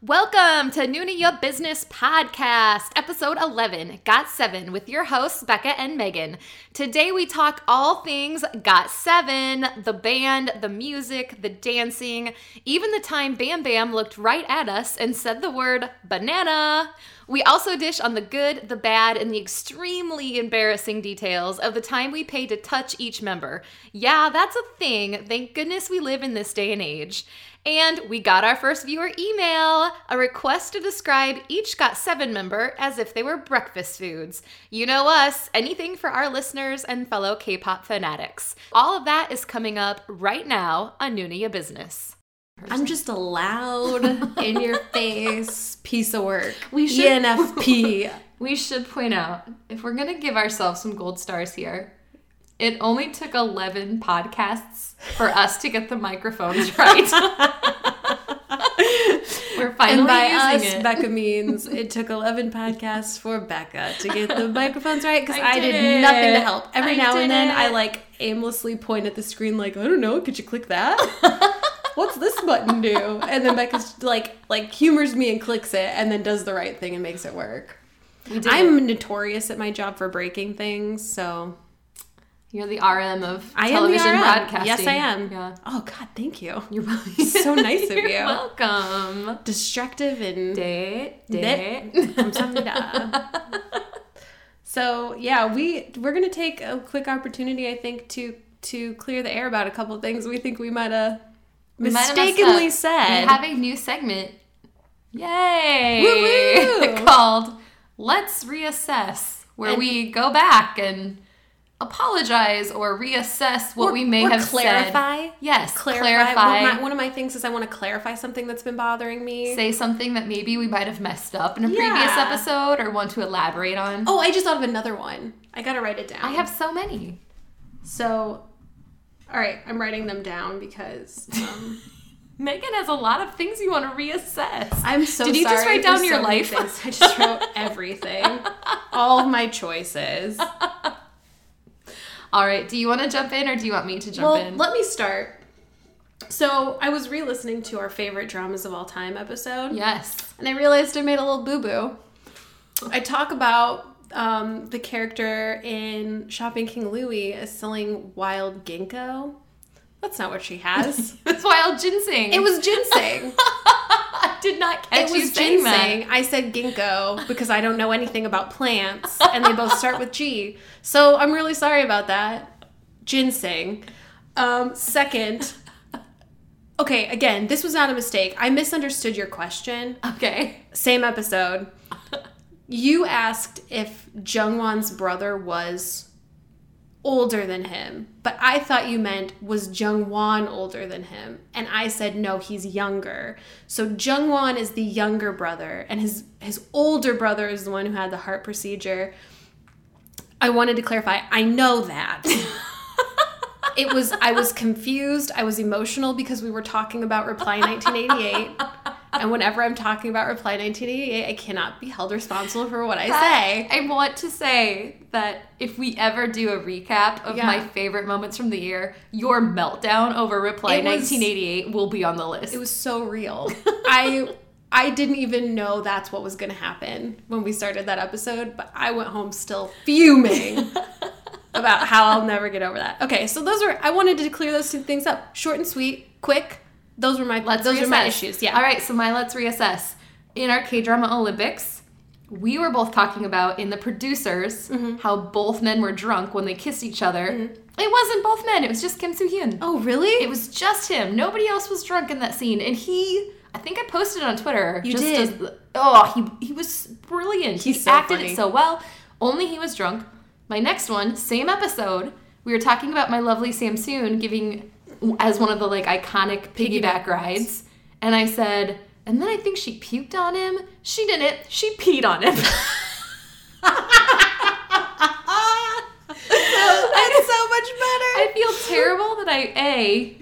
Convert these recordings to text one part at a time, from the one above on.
Welcome to Noona Your Business Podcast, episode 11, Got Seven, with your hosts, Becca and Megan. Today we talk all things Got Seven the band, the music, the dancing, even the time Bam Bam looked right at us and said the word banana. We also dish on the good, the bad, and the extremely embarrassing details of the time we paid to touch each member. Yeah, that's a thing. Thank goodness we live in this day and age. And we got our first viewer email a request to describe each Got Seven member as if they were breakfast foods. You know us, anything for our listeners and fellow K pop fanatics. All of that is coming up right now on Noona Business. I'm just a loud, in your face piece of work. We should- ENFP. We should point out if we're going to give ourselves some gold stars here, it only took 11 podcasts for us to get the microphones right. we're finally and by using us, it. Becca means it took 11 podcasts for Becca to get the microphones right because I I, did did, nothing to help. Every I now and then, it. I like aimlessly point at the screen, like, I don't know, could you click that? what's this button do? And then Becca's like, like humors me and clicks it, and then does the right thing and makes it work. I'm notorious at my job for breaking things, so you're the RM of I television am the RM. broadcasting. Yes, I am. Yeah. Oh God, thank you. You're welcome. so nice of you. welcome. Destructive and date date. so yeah, we we're gonna take a quick opportunity, I think, to to clear the air about a couple things we think we might have mistakenly said. We have a new segment. Yay! Called Let's Reassess, where And- we go back and apologize or reassess what Or- we may have clarify. said. Yes, clarify. clarify. One, of my, one of my things is I want to clarify something that's been bothering me. say something that maybe we might have messed up in a previous episode or want to elaborate on. oh, I just thought of another one. I gotta write it down. I have so many. so. All right, I'm writing them down because um, Megan has a lot of things you want to reassess. I'm so. Excited. Did you just write down your so life? I just wrote everything, all of my choices. All right, do you want to jump in or do you want me to jump well, in? let me start. So I was re-listening to our favorite dramas of all time episode, yes. and I realized I made a little boo boo. I talk about um, the character in Shopping King Louie is selling wild ginkgo. That's not what she has. It's wild ginseng. it was ginseng. I did not catch It was ginseng. I said ginkgo because I don't know anything about plants, and they both start with G. So I'm really sorry about that. Ginseng. Um, second, okay, again, this was not a mistake. I misunderstood your question. Okay. Same episode. You asked if Junghwan's brother was older than him, but I thought you meant was Junghwan older than him, and I said no, he's younger. So Junghwan is the younger brother, and his his older brother is the one who had the heart procedure. I wanted to clarify. I know that. it was I was confused. I was emotional because we were talking about Reply 1988. And whenever I'm talking about Reply 1988, I cannot be held responsible for what I uh, say. I want to say that if we ever do a recap of Yeah. my favorite moments from the year, your meltdown over Reply It was- 1988 will be on the list. It was so real. I I didn't even know that's what was going to happen when we started that episode, but I went home still fuming about how I'll never get over that. Okay, so those were I wanted to clear those two things up. Short and sweet, quick. Those were my Let's those are my issues. Yeah. All right, so my let's reassess. In our K drama Olympics, we were both talking about in the producers Mm-hmm. how both men were drunk when they kissed each other. It wasn't both men, it was just Kim Soo Hyun. Oh, really? It was just him. Nobody else was drunk in that scene. And he, I think I posted it on Twitter. You just did. as oh, he, he was brilliant. He's he so acted funny. it so well. Only he was drunk. My next one, same episode. We were talking about my lovely Samsoon giving as one of the like iconic piggyback Piggyback rides. And I said, and then I think she puked on him. She didn't. She peed on him. That's so much better. I feel terrible that I a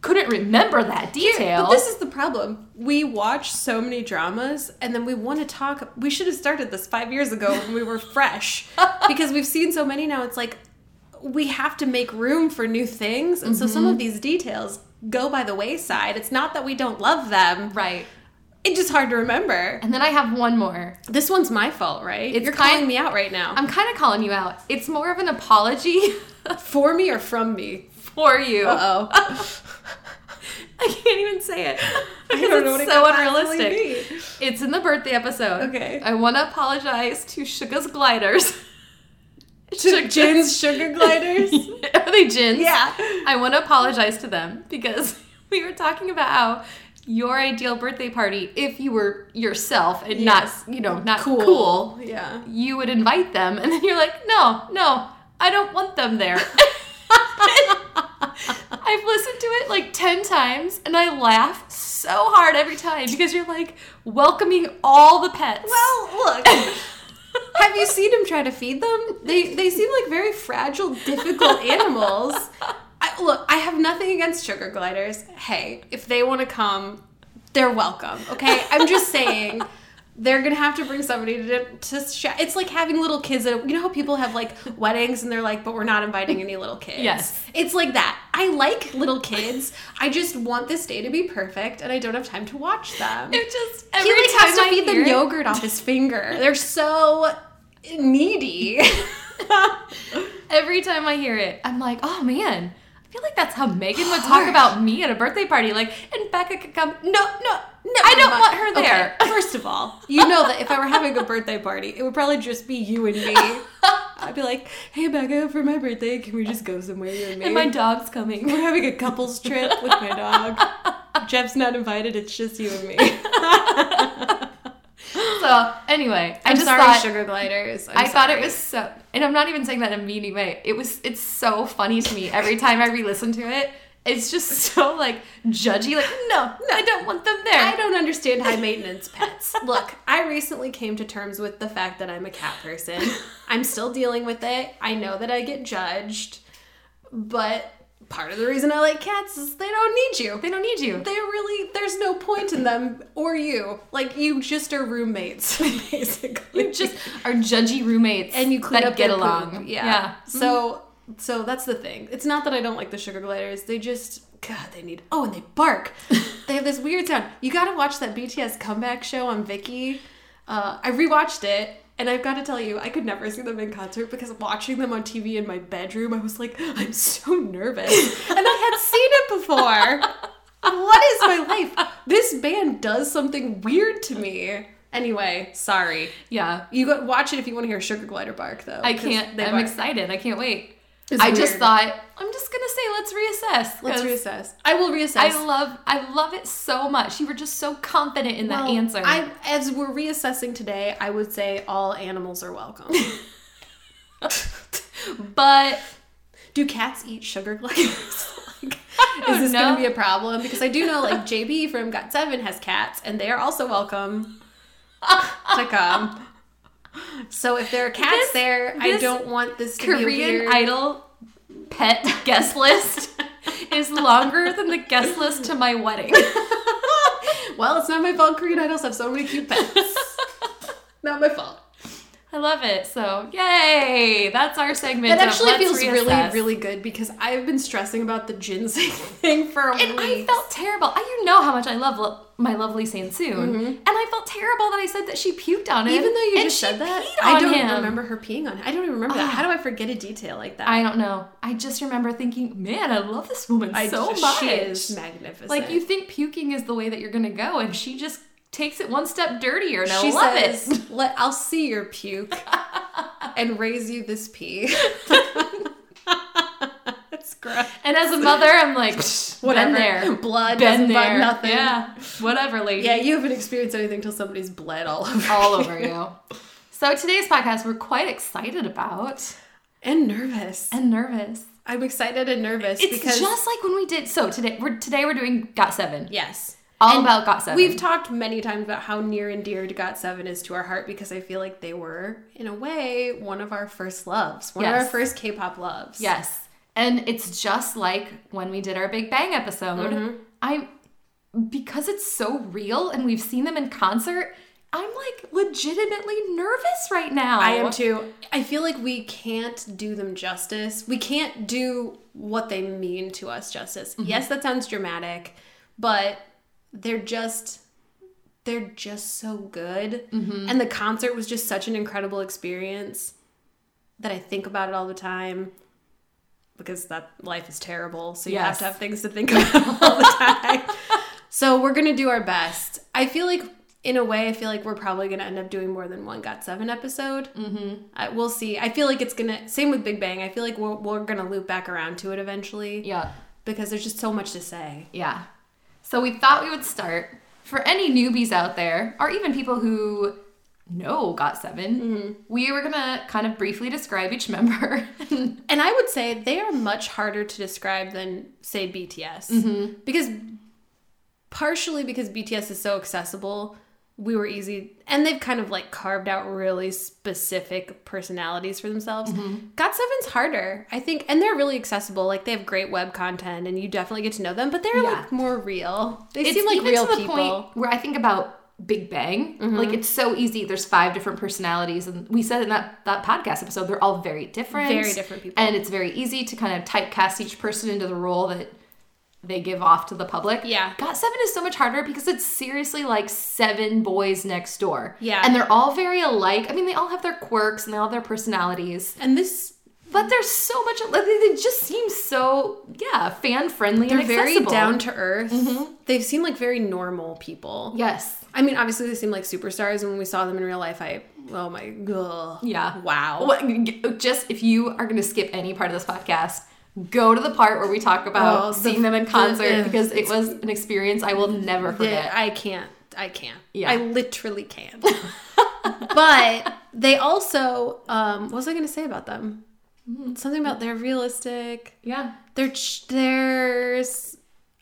couldn't remember that detail. But this is the problem. We watch so many dramas and then we want to talk. We should have started this five years ago when we were fresh because we've seen so many now. It's like we have to make room for new things. And so some Mm-hmm. of these details go by the wayside. It's not that we don't love them. right. It's just hard to remember. And then I have one more. This one's my fault, right? It's You're kind- calling me out right now. I'm kind of calling you out. It's more of an apology For me or from me? for you. Uh oh. I can't even say it. I don't know it's what so unrealistic. be. It's in the birthday episode. Okay. I want to apologize to Sugar's Gliders. To Jin's sugar gliders? Are they gins? Yeah. I want to apologize to them because we were talking about how your ideal birthday party, if you were yourself and Yes. not, you know, not Cool. cool, Yeah. you would invite them, and then you're like, no, no, I don't want them there. I've listened to it like 10 times and I laugh so hard every time because you're like welcoming all the pets. Well, look. Have you seen him try to feed them? They they seem like very fragile, difficult animals. I, look, I have nothing against sugar gliders. Hey, if they want to come, they're welcome. Okay, I'm just saying. They're gonna have to bring somebody to to. Sh- it's like having little kids. At, you know how people have like weddings and they're like, but we're not inviting any little kids. Yes. it's like that. I like little kids. I just want this day to be perfect, and I don't have time to watch them. it just every He like has to I feed them yogurt off his finger. They're so needy. Every time I hear it, I'm like, oh man, I feel like that's how Megan would talk about me at a birthday party. Like, and Becca could come. No, no, No, I don't want her there. Okay, First of all, you know that if I were having a birthday party, it would probably just be you and me. I'd be like, "Hey, Becca, for my birthday, can we just go somewhere you and me? And my dog's coming. We're having a couples trip with my dog. Jeff's not invited. It's just you and me. So anyway, I I'm just sorry, thought sugar gliders. I'm I thought it was so, and I'm not even saying that in a meaning way. It was, it's so funny to me every time I re-listen to it. It's just so like judgy. Like, no, I don't want them there. I don't understand high maintenance pets. Look, I recently came to terms with the fact that I'm a cat person. I'm still dealing with it. I know that I get judged, but part of the reason I like cats is they don't need you. They don't need you. They really, there's no point in them or you. Like, you just are roommates, basically. You just are judgy roommates, and you clean that up get along. poop. Yeah. yeah. So, so that's the thing. It's not that I don't like the sugar gliders. They just, God, they need. Oh, and they bark. they have this weird sound. You got to watch that BTS comeback show on Vicky. Uh, I rewatched it. And I've got to tell you, I could never see them in concert because watching them on TV in my bedroom, I was like, I'm so nervous. and I had seen it before. what is my life? This band does something weird to me. Anyway, sorry. Yeah. You go watch it if you want to hear Sugar Glider bark, though. I can't. I'm bark. excited. I can't wait. It's I just thought I'm just gonna say let's reassess. Let's reassess. I will reassess. I love I love it so much. You were just so confident in that answer. I, as we're reassessing today, I would say all animals are welcome. but Do cats eat sugar gliders? like, is this know. to be a problem? Because I do know, like JB from Got Seven has cats, and they are also welcome to come. So if there are cats This- there, I don't want this to be a Korean weird. Idol pet guest list is longer than the guest list to my wedding. well, it's not my fault. Korean idols have so many cute pets. not my fault. I love it. So yay! That's our segment. That actually feels really, Reassess. really good because I've been stressing about the ginseng thing for a week. And I felt terrible. I, you know how much I love lo- my lovely Samsoon, and I felt terrible that I said that she puked on him. Mm-hmm. Even though you just said that, I don't him. remember her peeing on. It. I don't even remember that. How do I forget a detail like that? I don't know. I just remember thinking, man, I love this woman I so just- much. She is magnificent. Like you think puking is the way that you're gonna go, and she just takes it one step dirtier, and I she love says, it. Let I'll see your puke and raise you this pee. That's gross. And as a mother, I'm like, Whatever. there, Blood been there, nothing. Yeah, whatever, lady. Yeah, you haven't experienced anything till somebody's bled all over. all you. over you. So today's podcast, we're quite excited about And nervous. and nervous. I'm excited and nervous It's because just like when we did. So today, we're today we're doing Got Seven. yes. All And about Got Seven. We've talked many times about how near and dear to Got Seven is to our heart because I feel like they were, in a way, one of our first loves, one of our first K-pop loves. Yes. And it's just like when we did our Big Bang episode. Mm-hmm. I because it's so real and we've seen them in concert, I'm like legitimately nervous right now. I am too. I feel like we can't do them justice. We can't do what they mean to us justice. Mm-hmm. Yes, that sounds dramatic, but they're just they're just so good. Mm-hmm. And the concert was just such an incredible experience that I think about it all the time because that life is terrible. So you have to have things to think about all the time. so we're going to do our best. I feel like, in a way, I feel like we're probably going to end up doing more than one Got Seven episode. Mm-hmm. I, we'll see. I feel like it's going to, same with Big Bang. I feel like we're, we're going to loop back around to it eventually Yeah. because there's just so much to say. Yeah. So we thought we would start for any newbies out there, or even people who know Got 7 mm-hmm. we were gonna kind of briefly describe each member. And I would say they are much harder to describe than, say, BTS. Mm-hmm. Because partially because BTS is so accessible, we were easy, and they've kind of like carved out really specific personalities for themselves. Mm-hmm. Got Seven's harder, I think, and they're really accessible. Like they have great web content, and you definitely get to know them, but they're Yeah. like more real. They it's seem like real to the people. point where I think about Big Bang. Mm-hmm. Like it's so easy. There's five different personalities, and we said in that that podcast episode they're all very different, Very different people. and it's very easy to kind of typecast each person into the role that they give off to the public. Yeah. Got Seven is so much harder because it's seriously like seven boys next door. Yeah. and they're all very alike. I mean, they all have their quirks and they all have their personalities, And this, but there's so much. They just seem so yeah fan friendly. they're and very down to earth. Mm-hmm. They seem like very normal people. Yes. I mean, obviously they seem like superstars, and when we saw them in real life, I oh my god, Yeah. wow. What, just if you are going to skip any part of this podcast, go to the part where we talk about Oh, the- seeing them in the- concert uh, because it was an experience I will never forget. I can't. I can't. Yeah. I literally can't. but they also, um, what was I going to say about them? Something about they're realistic. yeah. They're there's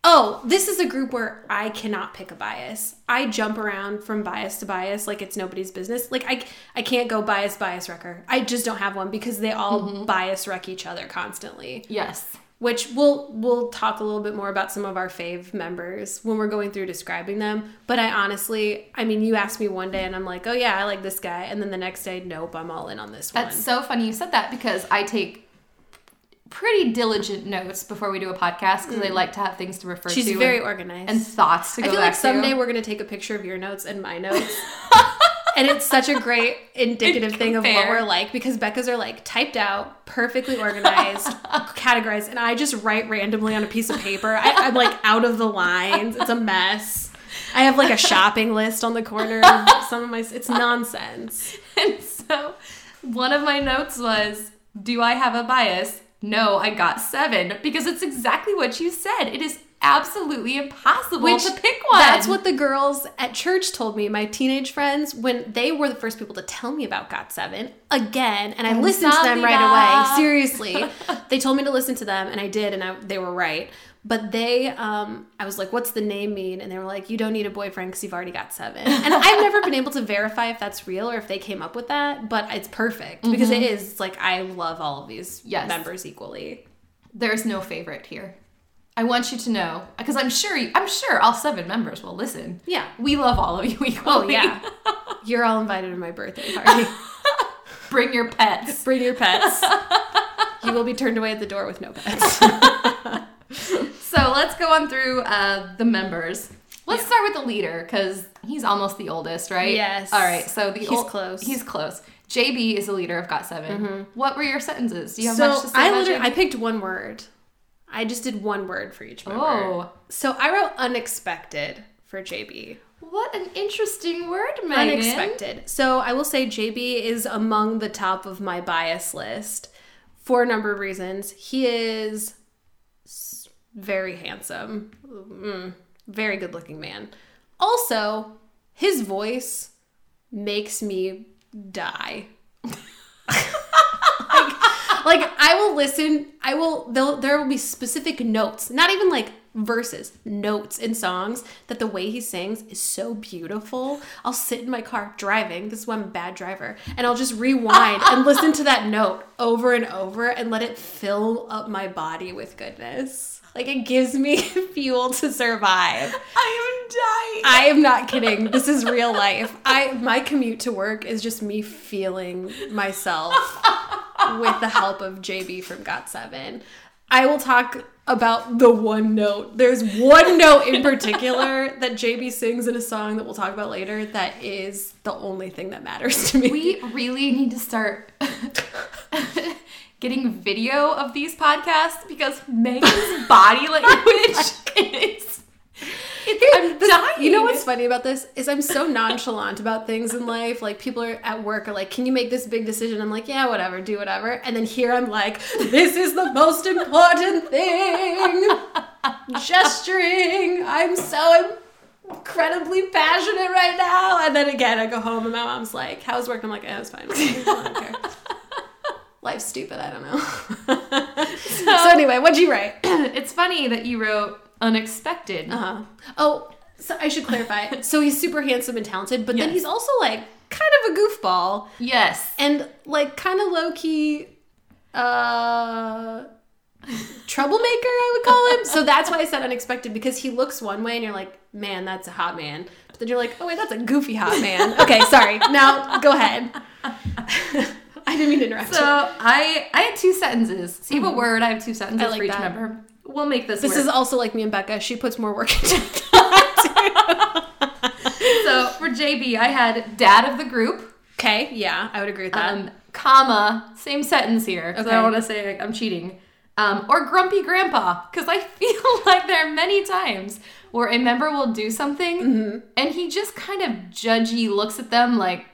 oh, this is a group where I cannot pick a bias. I jump around from bias to bias like it's nobody's business. Like I I can't go bias bias wrecker. I just don't have one because they all mm-hmm. bias wreck each other constantly. Yes. Which we'll we'll talk a little bit more about some of our fave members when we're going through describing them. But I honestly, I mean, you asked me one day and I'm like, oh yeah, I like this guy, and then the next day, nope, I'm all in on this one. That's so funny you said that because I take pretty diligent notes before we do a podcast because I like to have things to refer Mm. She's to very and, organized. and thoughts to I go feel back like someday to. we're gonna take a picture of your notes and my notes. and it's such a great indicative thing of what we're like because Becca's are like typed out, perfectly organized, categorized, and I just write randomly on a piece of paper. I, I'm like out of the lines. It's a mess. I have like a shopping list on the corner of some of my. It's nonsense. And so one of my notes was, Do I have a bias? No, I got seven because it's exactly what you said. It is absolutely impossible to pick one. That's what the girls at church told me, my teenage friends, when they were the first people to tell me about Got Seven again, and I listened to them right away. Seriously, they told me to listen to them, and I did, and I, they were right. But they, um, I was like, "What's the name mean?" And they were like, "You don't need a boyfriend because you've already got seven. And I've never been able to verify if that's real or if they came up with that, but it's perfect because it is. It's like I love all of these Yes. members equally. There's no favorite here. I want you to know because I'm sure you, I'm sure all seven members will listen. Yeah. We love all of you equally. Oh yeah, you're all invited to my birthday party. Bring your pets. Bring your pets. you will be turned away at the door with no pets. So let's go on through uh, the members. Let's start with the leader because he's almost the oldest, right? Yes. All right. So the He's ol- close. Mm-hmm. He's close. JB is the leader of Got 7 What were your sentences? Do you have so much to say I about literally JB? I picked one word. I just did one word for each member. Oh. So I wrote unexpected for JB. What an interesting word, Megan. Unexpected. So I will say JB is among the top of my bias list for a number of reasons. He is very handsome, Mm, very good looking man. Also, his voice makes me die. like, I will listen. I will. There there will be specific notes, not even like verses, notes in songs that the way he sings is so beautiful. I'll sit in my car driving. This is why I'm a bad driver, and I'll just rewind and listen to that note over and over and let it fill up my body with goodness. Like it gives me fuel to survive. I am dying. I am not kidding. This is real life. I my commute to work is just me feeling myself with the help of JB from Got Seven. I will talk about the one note. There's one note in particular that JB sings in a song that we'll talk about later that is the only thing that matters to me. We really need to start getting video of these podcasts because Megan's body language is. It's, I'm dying. You know what's funny about this is I'm so nonchalant about things in life. Like people are at work are like, "Can you make this big decision?" I'm like, "Yeah, whatever, do whatever." And then here I'm like, "This is the most important thing." Gesturing. I'm so incredibly passionate right now. And then again, I go home and my mom's like, "How's work?" I'm like, "Yeah, it's fine. Life's stupid. I don't know. so anyway, what'd you write? it's funny that you wrote unexpected. Uh-huh. Oh, so I should clarify. so he's super handsome and talented, but then he's also like kind of a goofball Yes. and like kind of low key uh troublemaker I would call him. So that's why I said unexpected because he looks one way and you're like, "Man, that's a hot man." But then you're like, "Oh wait, that's a goofy hot man." Okay, sorry. Now go ahead. I didn't mean to interrupt. So I I had two sentences. So you have a word. I have two sentences Mm-hmm. I like for each that. member. We'll make this. this work. is also like me and Becca. She puts more work into it. so for JB. I had dad of the group. Okay, yeah, I would agree with that. Um, comma, same sentence here. 'cause I don't want to say like, I'm cheating. Um, or grumpy grandpa, because I feel like there are many times where a member will do something Mm-hmm. and he just kind of judgy looks at them like,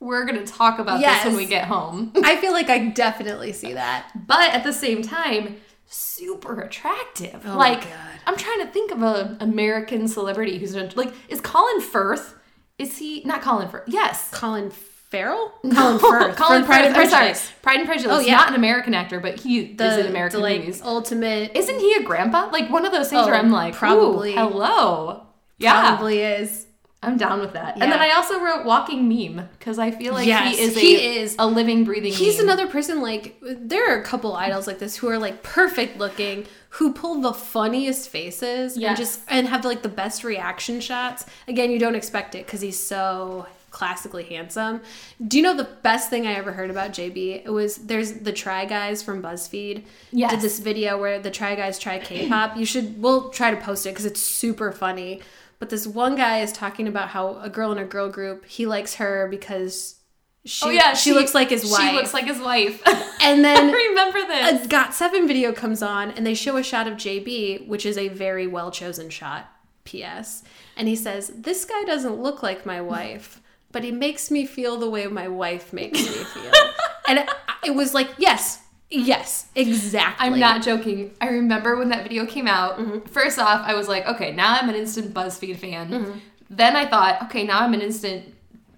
we're going to talk about Yes. this when we get home. I feel like I definitely see that. but at the same time, super attractive. Oh like. I'm trying to think of an American celebrity who's done, like, is Colin Firth? Is he not Colin Firth? Yes. Colin Farrell? Colin Firth. Colin Pride and. I'm sorry, Prejudice. Pride and Prejudice. Oh, yeah. Not an American actor, but he is in American the, like, movies. ultimate. Isn't he a grandpa? Like one of those things Oh, where I'm like, probably. probably. hello. Yeah, Probably is. I'm down with that. Yeah. And then I also wrote walking meme because I feel like Yes, he is a, he is. a living, breathing. He's meme. another person like there are a couple idols like this who are like perfect looking, who pull the funniest faces and just and have like the best reaction shots. Again, you don't expect it because he's so classically handsome. Do you know the best thing I ever heard about JB? It was there's the Try Guys from BuzzFeed Yes. did this video where the Try Guys try K-pop. You should we'll try to post it because it's super funny. But this one guy is talking about how a girl in a girl group he likes her because she Oh yeah, she, looks like his wife. She looks like his wife. and then I remember this. a Got Seven video comes on and they show a shot of JB, which is a very well chosen shot. P.S. And he says, This guy doesn't look like my wife, but he makes me feel the way my wife makes me feel. and it was like, Yes, yes, exactly. I'm not joking. I remember when that video came out. Mm-hmm. First off, I was like, okay, now I'm an instant BuzzFeed fan. Then I thought, okay, now I'm an instant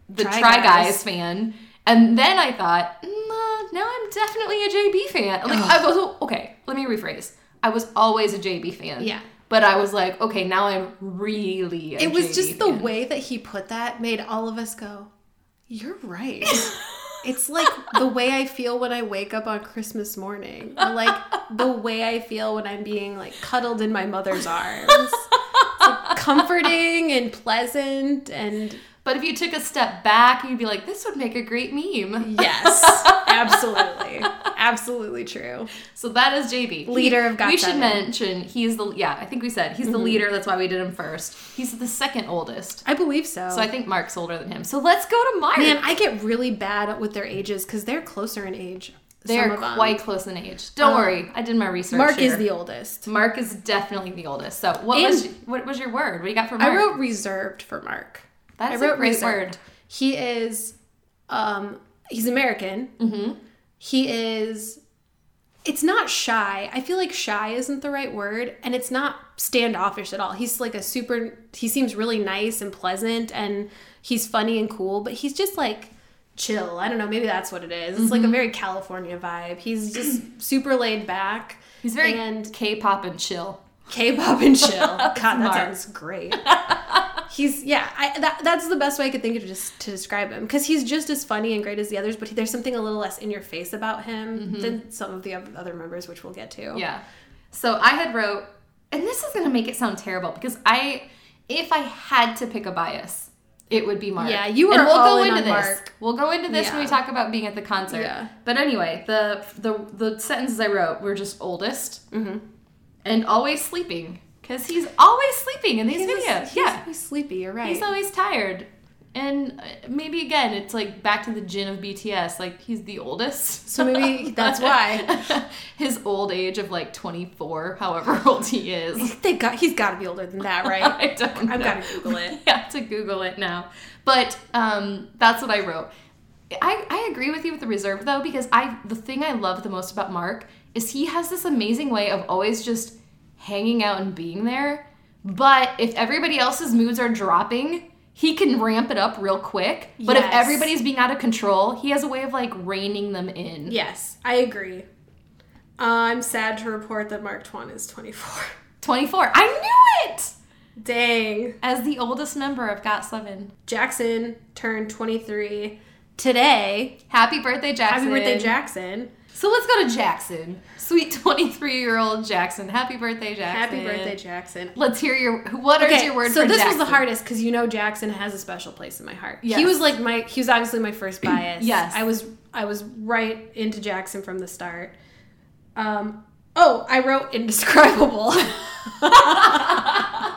the Try Try, Guys. Guys. fan. And then I thought, nah, now I'm definitely a JB fan. Like I was okay. Let me rephrase. I was always a JB fan. Yeah. But I was like, okay, now I'm really. A It was JB just the way that he put that made all of us go, You're right. it's like the way I feel when I wake up on Christmas morning, or like the way I feel when I'm being like cuddled in my mother's arms. Like comforting and pleasant, and But if you took a step back, you'd be like, this would make a great meme. yes, absolutely, absolutely true. So that is JB. Leader of Got We should mention he's the yeah. I think we said he's the Mm-hmm. leader. That's why we did him first. He's the second oldest. I believe so. So I think Mark's older than him. So let's go to Mark. Man, I get really bad with their ages because they're closer in age. They're quite close in age. Don't Uh, worry, I did my research. Mark is the oldest. Mark is definitely the oldest. So what And- was what was your word? What do you got for Mark? I wrote reserved for Mark. That's I a wrote great reserved. word. He is, um, he's American. Mm-hmm. He is. It's not shy. I feel like shy isn't the right word, and it's not standoffish at all. He's like a super. He seems really nice and pleasant, and he's funny and cool. But he's just like chill. I don't know. Maybe that's what it is. It's like a very California vibe. He's just super laid back. He's very and K-pop and chill. K-pop and chill. God, that sounds great. he's yeah, I, that, that's the best way I could think of just to describe him because he's just as funny and great as the others, but he, there's something a little less in your face about him than some of the other members, which we'll get to. Mm-hmm. Yeah. So I had wrote, and this is gonna make it sound terrible because I, if I had to pick a bias, it would be Mark. Yeah, you were and we'll all go in into this. Mark. We'll go into this when we talk about being at the concert. Yeah. But anyway, the the the sentences I wrote were just oldest Mm-hmm. And always sleeping because he's always sleeping in these videos. He's, yeah, he's sleepy. You're right. he's always tired. And uh, maybe again, it's like back to the Jin of BTS. Like he's the oldest, So maybe that's why. His old age of like 24, however old he is. They got. He's got to be older than that, right? I don't. I've got to Google it. yeah, to Google it now. But um, that's what I wrote. I, I agree with you with the reserve though, because I the thing I love the most about Mark is he has this amazing way of always just hanging out and being there. But if everybody else's moods are dropping, he can ramp it up real quick. But if everybody's being out of control, he has a way of like reining them in. Yes, I agree. I'm sad to report that Mark Tuan is 24. 24. I knew it! Dang. As the oldest member of Got Seven. Jackson turned 23 today. Happy birthday, Jackson. Happy birthday, Jackson. So let's go to Jackson. Sweet 23 year old Jackson. Happy birthday, Jackson. Happy birthday, Jackson. Let's hear your. What is your word for Jackson? so this Jackson? was the hardest because you know Jackson has a special place in my heart. Yes. He was like my he was obviously my first bias. Yes. I was I was right into Jackson from the start. Um oh, I wrote indescribable. I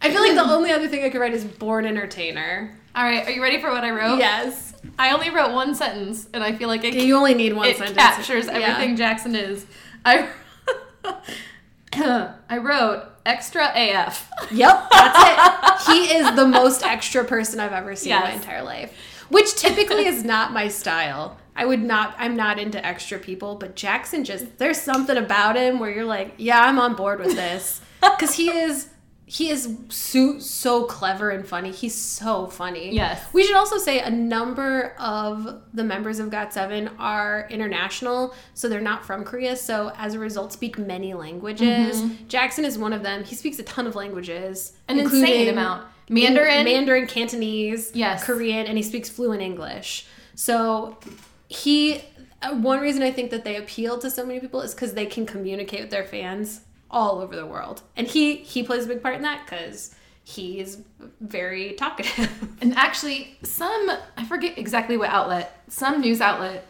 feel like the only other thing I could write is born entertainer. All right, are you ready for what I wrote? Yes. I only wrote one sentence, and I feel like it, You only need one it sentence. captures Yeah. everything Jackson is. I, I wrote extra AF. Yep, that's it. He is the most extra person I've ever seen in my entire life, which typically is not my style. I would not. I'm not into extra people, but Jackson just there's something about him where you're like, yeah, I'm on board with this because he is he is so so clever and funny. He's so funny. Yes. We should also say a number of the members of GOT7 are international, so they're not from Korea. So as a result, speak many languages. Jackson is one of them. He speaks a ton of languages, An insane amount. Mandarin. Mandarin, Cantonese, Yes. Korean, and he speaks fluent English. So he. uh, One reason I think that they appeal to so many people is because they can communicate with their fans all over the world, and he he plays a big part in that because he's very talkative. And actually, some, I forget exactly what outlet, some news outlet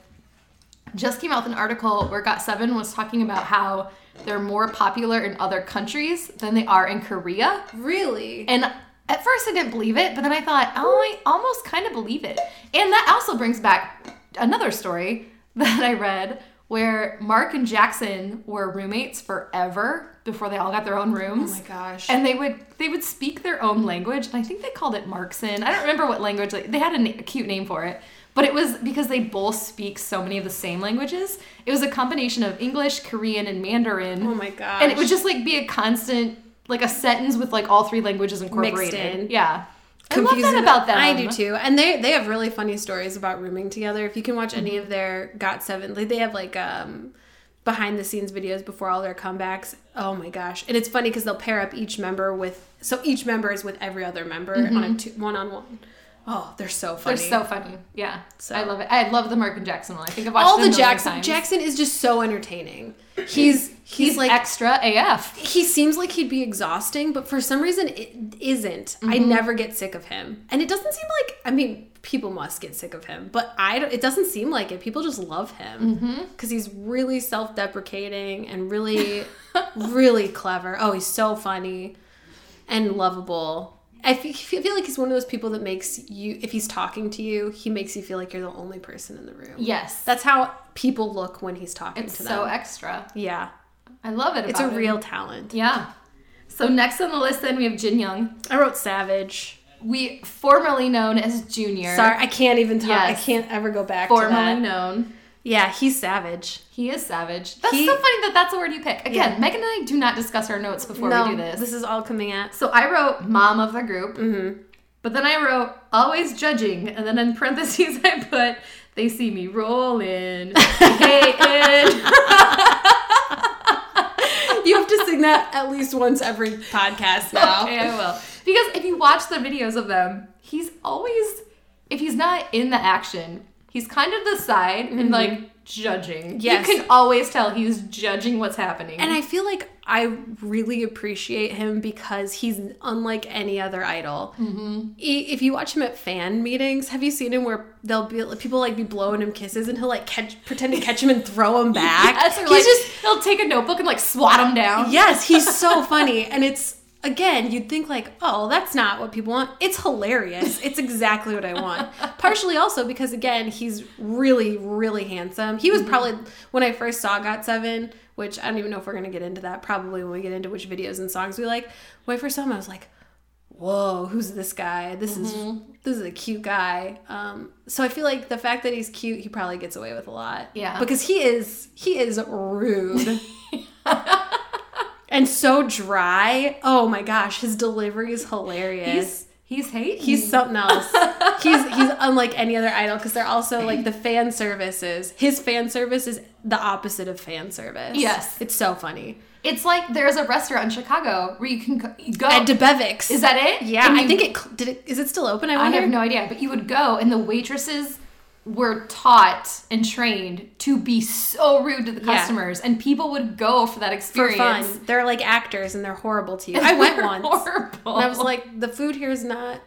just came out with an article where Got7 was talking about how they're more popular in other countries than they are in Korea. really? And at first I didn't believe it, but then I thought, oh, I almost kind of believe it. And that also brings back another story that I read where Mark and Jackson were roommates forever before they all got their own rooms. Oh my gosh. And they would they would speak their own language, and I think they called it Markson. I don't remember what language like, they had a, na- a cute name for it, but it was because they both speak so many of the same languages. It was a combination of English, Korean, and Mandarin. oh my gosh. And it would just like be a constant, like a sentence with like all three languages incorporated. in. Yeah. I love that about them. I do too. And they they have really funny stories about rooming together. If you can watch any Mm-hmm. of their Got Seven, like they have like um behind the scenes videos before all their comebacks. Oh my gosh! And it's funny because they'll pair up each member with so each member is with every other member on a two, one on one. Oh, they're so funny. Mm-hmm. They're so funny. Yeah. So- I love it. I love the Mark and Jackson one. I think I've watched all the Jackson times. Jackson is just so entertaining. He's he's, He's like extra AF. he seems like he'd be exhausting, but for some reason it isn't. I Mm-hmm. never get sick of him, and it doesn't seem like. I mean, people must get sick of him, but I. Don't, it doesn't seem like it. People just love him Mm-hmm. because he's really self-deprecating and really, really clever. Oh, he's so funny and lovable. I feel like he's one of those people that makes you, if he's talking to you, he makes you feel like you're the only person in the room. Yes. That's how people look when he's talking it's to them. so extra. yeah, I love it. it's a him. real talent. Yeah. So next on the list, then we have Jin Young. I wrote Savage. We formerly known as Junior. Sorry, I can't even talk. Yes. I can't ever go back to Formerly known. Yeah, he's savage. He is savage. That's He- so funny that that's the word you pick. Again, Yeah. Megan and I do not discuss our notes before no, we do this. this is all coming at. So I wrote mom of the group, Mm-hmm. but then I wrote always judging, and then in parentheses I put they see me rolling, hating. You have to sing that at least once every podcast now. Okay, I will. Because if you watch the videos of them, he's always, if he's not in the action, he's kind of the side and like judging. Mm-hmm. Yes. You can always tell he's judging what's happening. And I feel like I really appreciate him because he's unlike any other idol. Mm-hmm. If you watch him at fan meetings, have you seen him where they'll be people like be blowing him kisses and he'll like catch pretend to catch him and throw him back? Yes, he's like, just he'll take a notebook and like swat him down. yes, he's so funny, and it's again you'd think like oh that's not what people want. It's hilarious. It's exactly what I want. Partially also because again he's really really handsome. He was probably when I first saw Got Seven, which I don't even know if we're gonna get into that. Probably when we get into which videos and songs we like. When I first saw him, I was like whoa who's this guy this is this is a cute guy um so i feel like the fact that he's cute he probably gets away with a lot Yeah. because he is he is rude and so dry oh my gosh his delivery is hilarious He's he's hating. He's something else. he's he's unlike any other idol because they're also like the fan services. His fan service is the opposite of fan service. Yes. it's so funny. It's like there's a restaurant in Chicago where you can go. you. At Debevic's. is that it? Yeah, And I think it did. It is it still open? I I have no idea, but you would go, and the waitresses were taught and trained to be so rude to the Yeah. customers, and people would go for that for experience. fun. They're like actors and they're horrible to you. I went once. Horrible. And I was like, the food here is not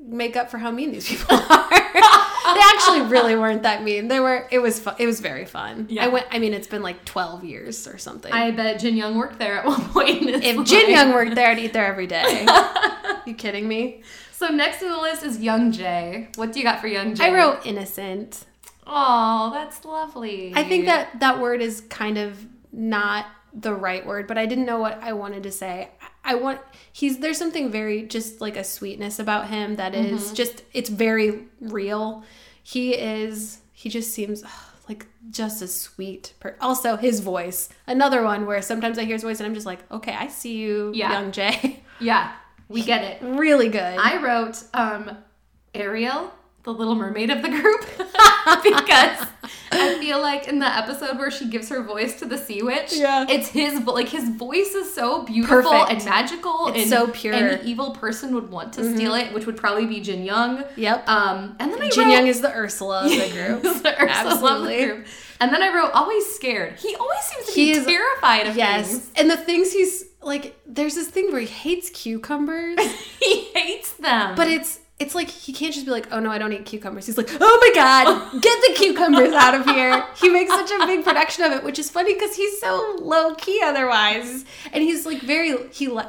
make up for how mean these people are. they actually really weren't that mean. They were. It was. Fun. It was very fun. Yeah. I went. I mean, it's been like twelve years or something. I bet Jin Young worked there at one point. In if life. Jin Young worked there, I'd eat there every day. you kidding me? So next on the list is Youngjae. What do you got for Youngjae? I wrote innocent. Oh, that's lovely. I think that that word is kind of not the right word, but I didn't know what I wanted to say. I want he's there's something very just like a sweetness about him that is mm-hmm. just it's very real. He is he just seems ugh, like just a sweet per- also his voice. Another one where sometimes I hear his voice and I'm just like, "Okay, I see you, Yeah. Youngjae." Yeah, we get it. really good. I wrote um, Ariel, the little mermaid of the group, because I feel like in the episode where she gives her voice to the sea witch, Yeah. it's his like his voice is so beautiful Perfect. and magical, It's and so pure. Mm-hmm. Any evil person would want to steal it, which would probably be Jin Young. Yep. Um, and then I Jin wrote, Young is the Ursula of the group. the Ursula of the Absolutely. group. And then I wrote always scared. He always seems to He be is- terrified of Yes. things. And the things he's like there's this thing where he hates cucumbers, He hates them. but it's it's like he can't just be like, "Oh no, I don't eat cucumbers." He's like, "Oh my god, get the cucumbers out of here." He makes such a big production of it, which is funny cuz he's so low key otherwise. And he's like very he li-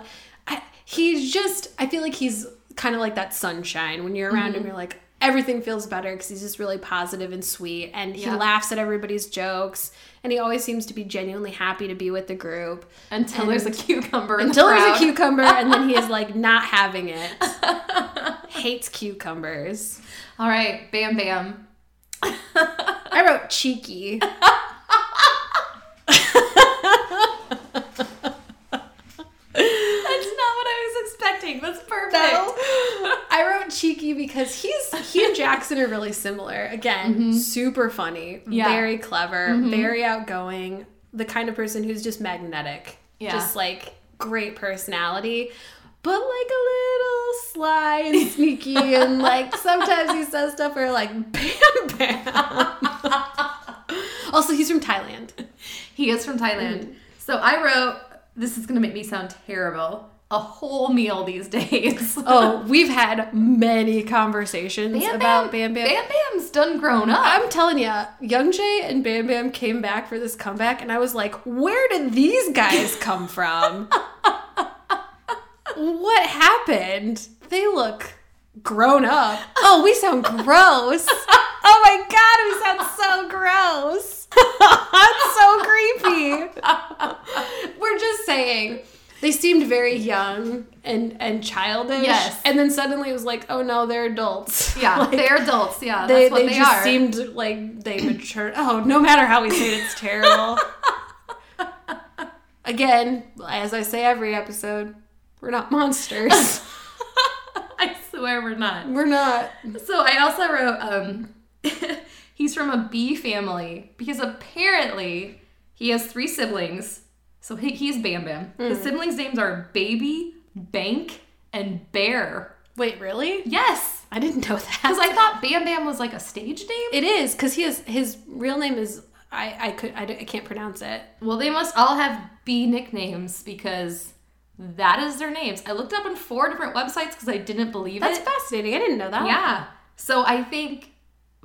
I, he's just I feel like he's kind of like that sunshine when you're around him mm-hmm. you're like everything feels better because he's just really positive and sweet and he Yeah. laughs at everybody's jokes and he always seems to be genuinely happy to be with the group until there's a cucumber until the there's a cucumber and then he is like not having it hates cucumbers All right, bam bam. i wrote cheeky That's not what I was expecting. That's perfect. i wrote cheeky because he's he and jackson are really similar again super funny Mm-hmm. Yeah. Mm-hmm. very clever very outgoing the kind of person who's just magnetic Yeah. just like great personality but like a little sly and sneaky and like sometimes he says stuff where like bam bam also he's from thailand He is from Thailand. Mm-hmm. So I wrote, this is going to make me sound terrible, a whole meal these days. oh we've had many conversations about bam bam, Bam Bam's done grown up. I'm telling you, Youngjae and Bam Bam came back for this comeback, and I was like, where did these guys come from? what happened? They look grown up. Oh, we sound gross. Oh my god, we sound so gross. That's so creepy. We're just saying. They seemed very young and and childish. Yes. And then suddenly it was like, oh no, they're adults. yeah, Like, they're adults. Yeah, they, that's what they, they, just are. seemed like they matured. Oh, no matter how we say it, it's terrible. Again, as I say every episode, we're not monsters. I swear we're not. we're not. So I also wrote, um, he's from a bee family because apparently he has three siblings. So he, he's Bam Bam. Hmm. His siblings' names are Baby, Bank, and Bear. Wait, really? Yes, I didn't know that. because I thought Bam Bam was like a stage name. it is because he has his real name is I I could I, I can't pronounce it. Well, they must all have B nicknames because that is their names. I looked up on four different websites because I didn't believe That's it. That's fascinating. I didn't know that. Yeah. So I think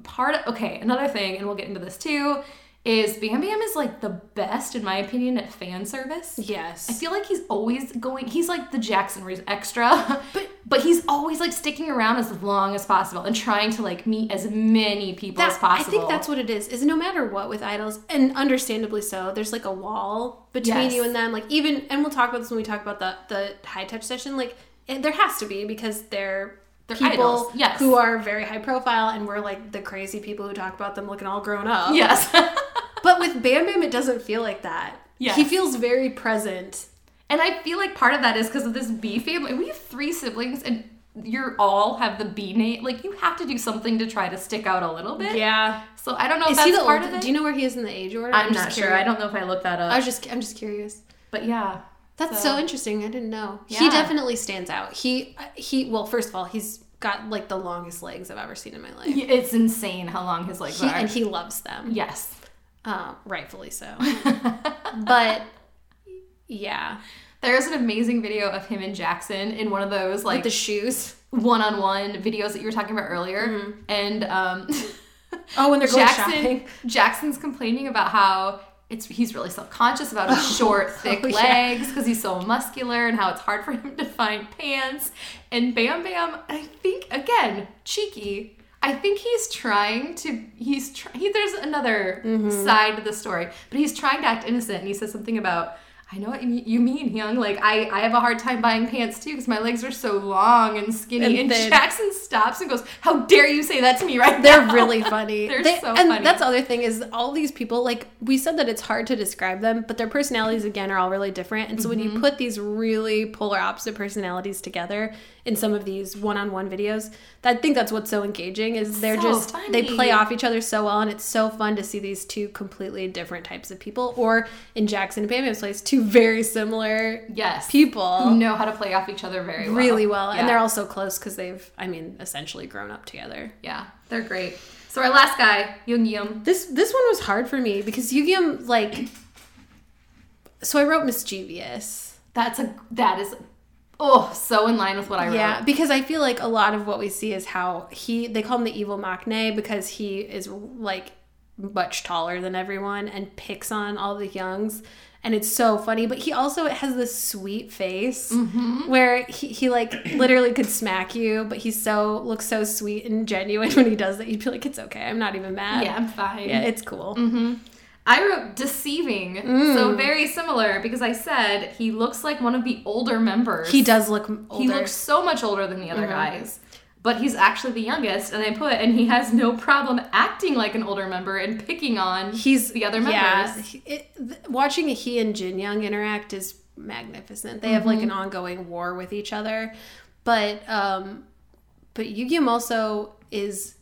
part of okay, another thing, and we'll get into this too, is Bam Bam is like the best in my opinion at fan service. Yes. I feel like he's always going. He's like the Jackson Reese extra, but but he's always like sticking around as long as possible and trying to like meet as many people as possible. I think that's what it is. Is no matter what with idols, and understandably so, there's like a wall between Yes. you and them. Like even, and we'll talk about this when we talk about the the high touch session. Like and there has to be because they're. They're people idols, yes. who are very high profile, and we're like the crazy people who talk about them looking all grown up. yes. But with Bam Bam, it doesn't feel like that. Yeah, He feels very present. And I feel like part of that is because of this B family. We have three siblings, and you're all have the B name. Like you have to do something to try to stick out a little bit. Yeah. So I don't know if Is that's he the part old, of it. Do you know where he is in the age order? I'm, just not sure. I don't know if I looked that up. I was just I'm just curious. but yeah, That's So- so, interesting. I didn't know. Yeah. He definitely stands out. He he well, first of all, he's got like the longest legs I've ever seen in my life. it's insane how long his legs He, are. and he loves them. yes. Um, rightfully so. but yeah. There's an amazing video of him and Jackson in one of those like With the shoes. one-on-one videos that you were talking about earlier, and um, Oh, when they're going Jackson shopping. Jackson's complaining about how it's he's really self-conscious about his short, thick oh, yeah. legs because he's so muscular and how it's hard for him to find pants. And Bam Bam, I think again, cheeky. I think he's trying to. He's try, he. There's another Mm-hmm. side to the story, but he's trying to act innocent, and he says something about. I know what you you mean, hyung. Like I, I have a hard time buying pants too because my legs are so long and skinny. And And. Jackson stops and goes, "How dare you say that to me right They're now?" really funny. They're They- so and funny. that's the other thing is all these people like we said that it's hard to describe them, but their personalities again are all really different. And so when Mm-hmm. you put these really polar opposite personalities together in some of these one-on-one videos, I think that's what's so engaging is they're So just they play off each other so well, and it's so fun to see these two completely different types of people, or in Jackson and Bam Bam's place, two very similar yes people who know how to play off each other very well. really well, Yeah. and they're all so close because they've, I mean, essentially grown up together. yeah, they're great. So our last guy, Yugyeom. This this one was hard for me because Yugyeom like so I wrote mischievous. That's a that is oh so in line with what I wrote. Yeah, because I feel like a lot of what we see is how he they call him the evil maknae because he is like much taller than everyone and picks on all the hyungs. And it's so funny, but he also has this sweet face mm-hmm. where he, he like literally could smack you, but he's so looks so sweet and genuine when he does that. You'd be like, it's okay, I'm not even mad. Yeah, I'm fine. yeah, it's cool. Mm-hmm. I wrote deceiving, Mm. so very similar because I said he looks like one of the older members. He does look older. Mm-hmm. He looks so much older than the other guys. But he's actually the youngest, and I put, and he has no problem acting like an older member and picking on he's the other yeah, members. he- it, watching he and Jin Young interact is magnificent. They have like Mm-hmm. an ongoing war with each other, but um, but Yugyeom also is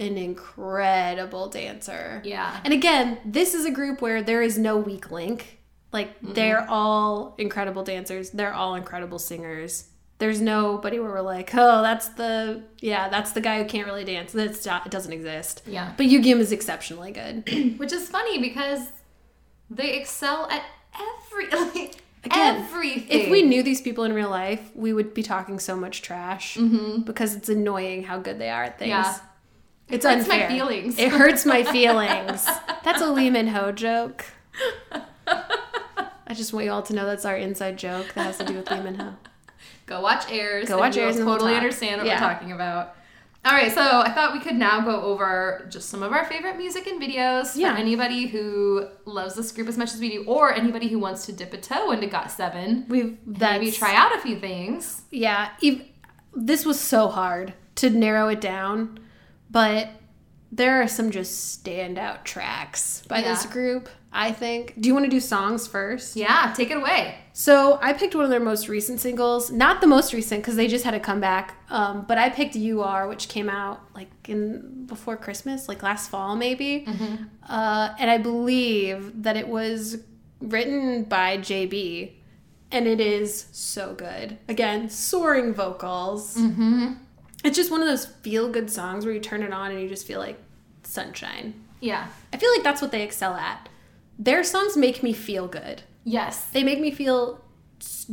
an incredible dancer. Yeah. And again, this is a group where there is no weak link. Like Mm-hmm. they're all incredible dancers. They're all incredible singers. There's nobody where we're like, oh, that's the yeah, that's the guy who can't really dance. That's not, it doesn't exist. Yeah. But Yugyeom is exceptionally good. Which is funny because they excel at every like, Again, everything. If we knew these people in real life, we would be talking so much trash because it's annoying how good they are at things. Yeah. It's hurts my unfair. feelings. It hurts my feelings. That's a Lee Min Ho joke. I just want you all to know that's our inside joke that has to do with Lee Min Ho. Go watch Heirs. Go watch Heirs and we'll totally understand what Yeah. we're talking about. All right, so I thought we could now go over just some of our favorite music and videos Yeah. for anybody who loves this group as much as we do, or anybody who wants to dip a toe into Got Seven. We've Maybe try out a few things. Yeah, ev- this was so hard to narrow it down, but there are some just standout tracks by this group. I think. Do you want to do songs first? Yeah, take it away. So I picked one of their most recent singles, not the most recent because they just had a comeback. Um, but I picked "You Are," which came out like in before Christmas, like last fall maybe. Uh, and I believe that it was written by JB, and it is so good. Again, soaring vocals. Mm-hmm. It's just one of those feel good songs where you turn it on and you just feel like sunshine. Yeah. I feel like that's what they excel at. Their songs make me feel good. Yes. They make me feel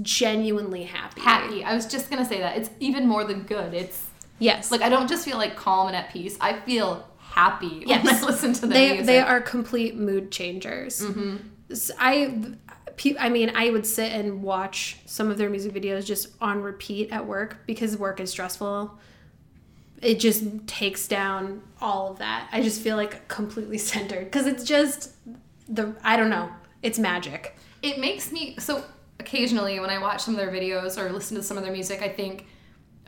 genuinely happy. Happy. I was just gonna say that. It's even more than good. It's Yes. like I don't just feel like calm and at peace. I feel happy Yes. when I listen to their they music. they are complete mood changers. Mm-hmm. S- I I mean, I would sit and watch some of their music videos just on repeat at work because work is stressful. It just takes down all of that. I just feel like completely centered because it's just the I don't know. It's magic. it makes me so occasionally when I watch some of their videos or listen to some of their music, I think,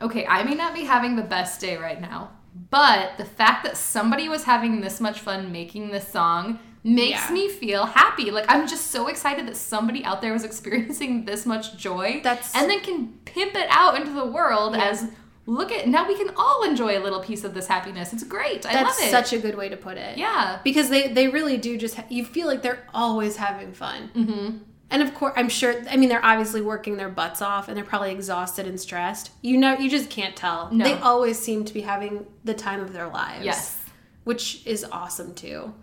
okay, I may not be having the best day right now, but the fact that somebody was having this much fun making this song makes Yeah. me feel happy. Like I'm just so excited that somebody out there was experiencing this much joy That's- and then can pimp it out into the world as look at now we can all enjoy a little piece of this happiness. It's great. I That's love it. That's such a good way to put it. yeah. because they they really do just ha- you feel like they're always having fun mm-hmm. and of course i'm sure i mean they're obviously working their butts off and they're probably exhausted and stressed you know you just can't tell No. they always seem to be having the time of their lives Yes. which is awesome too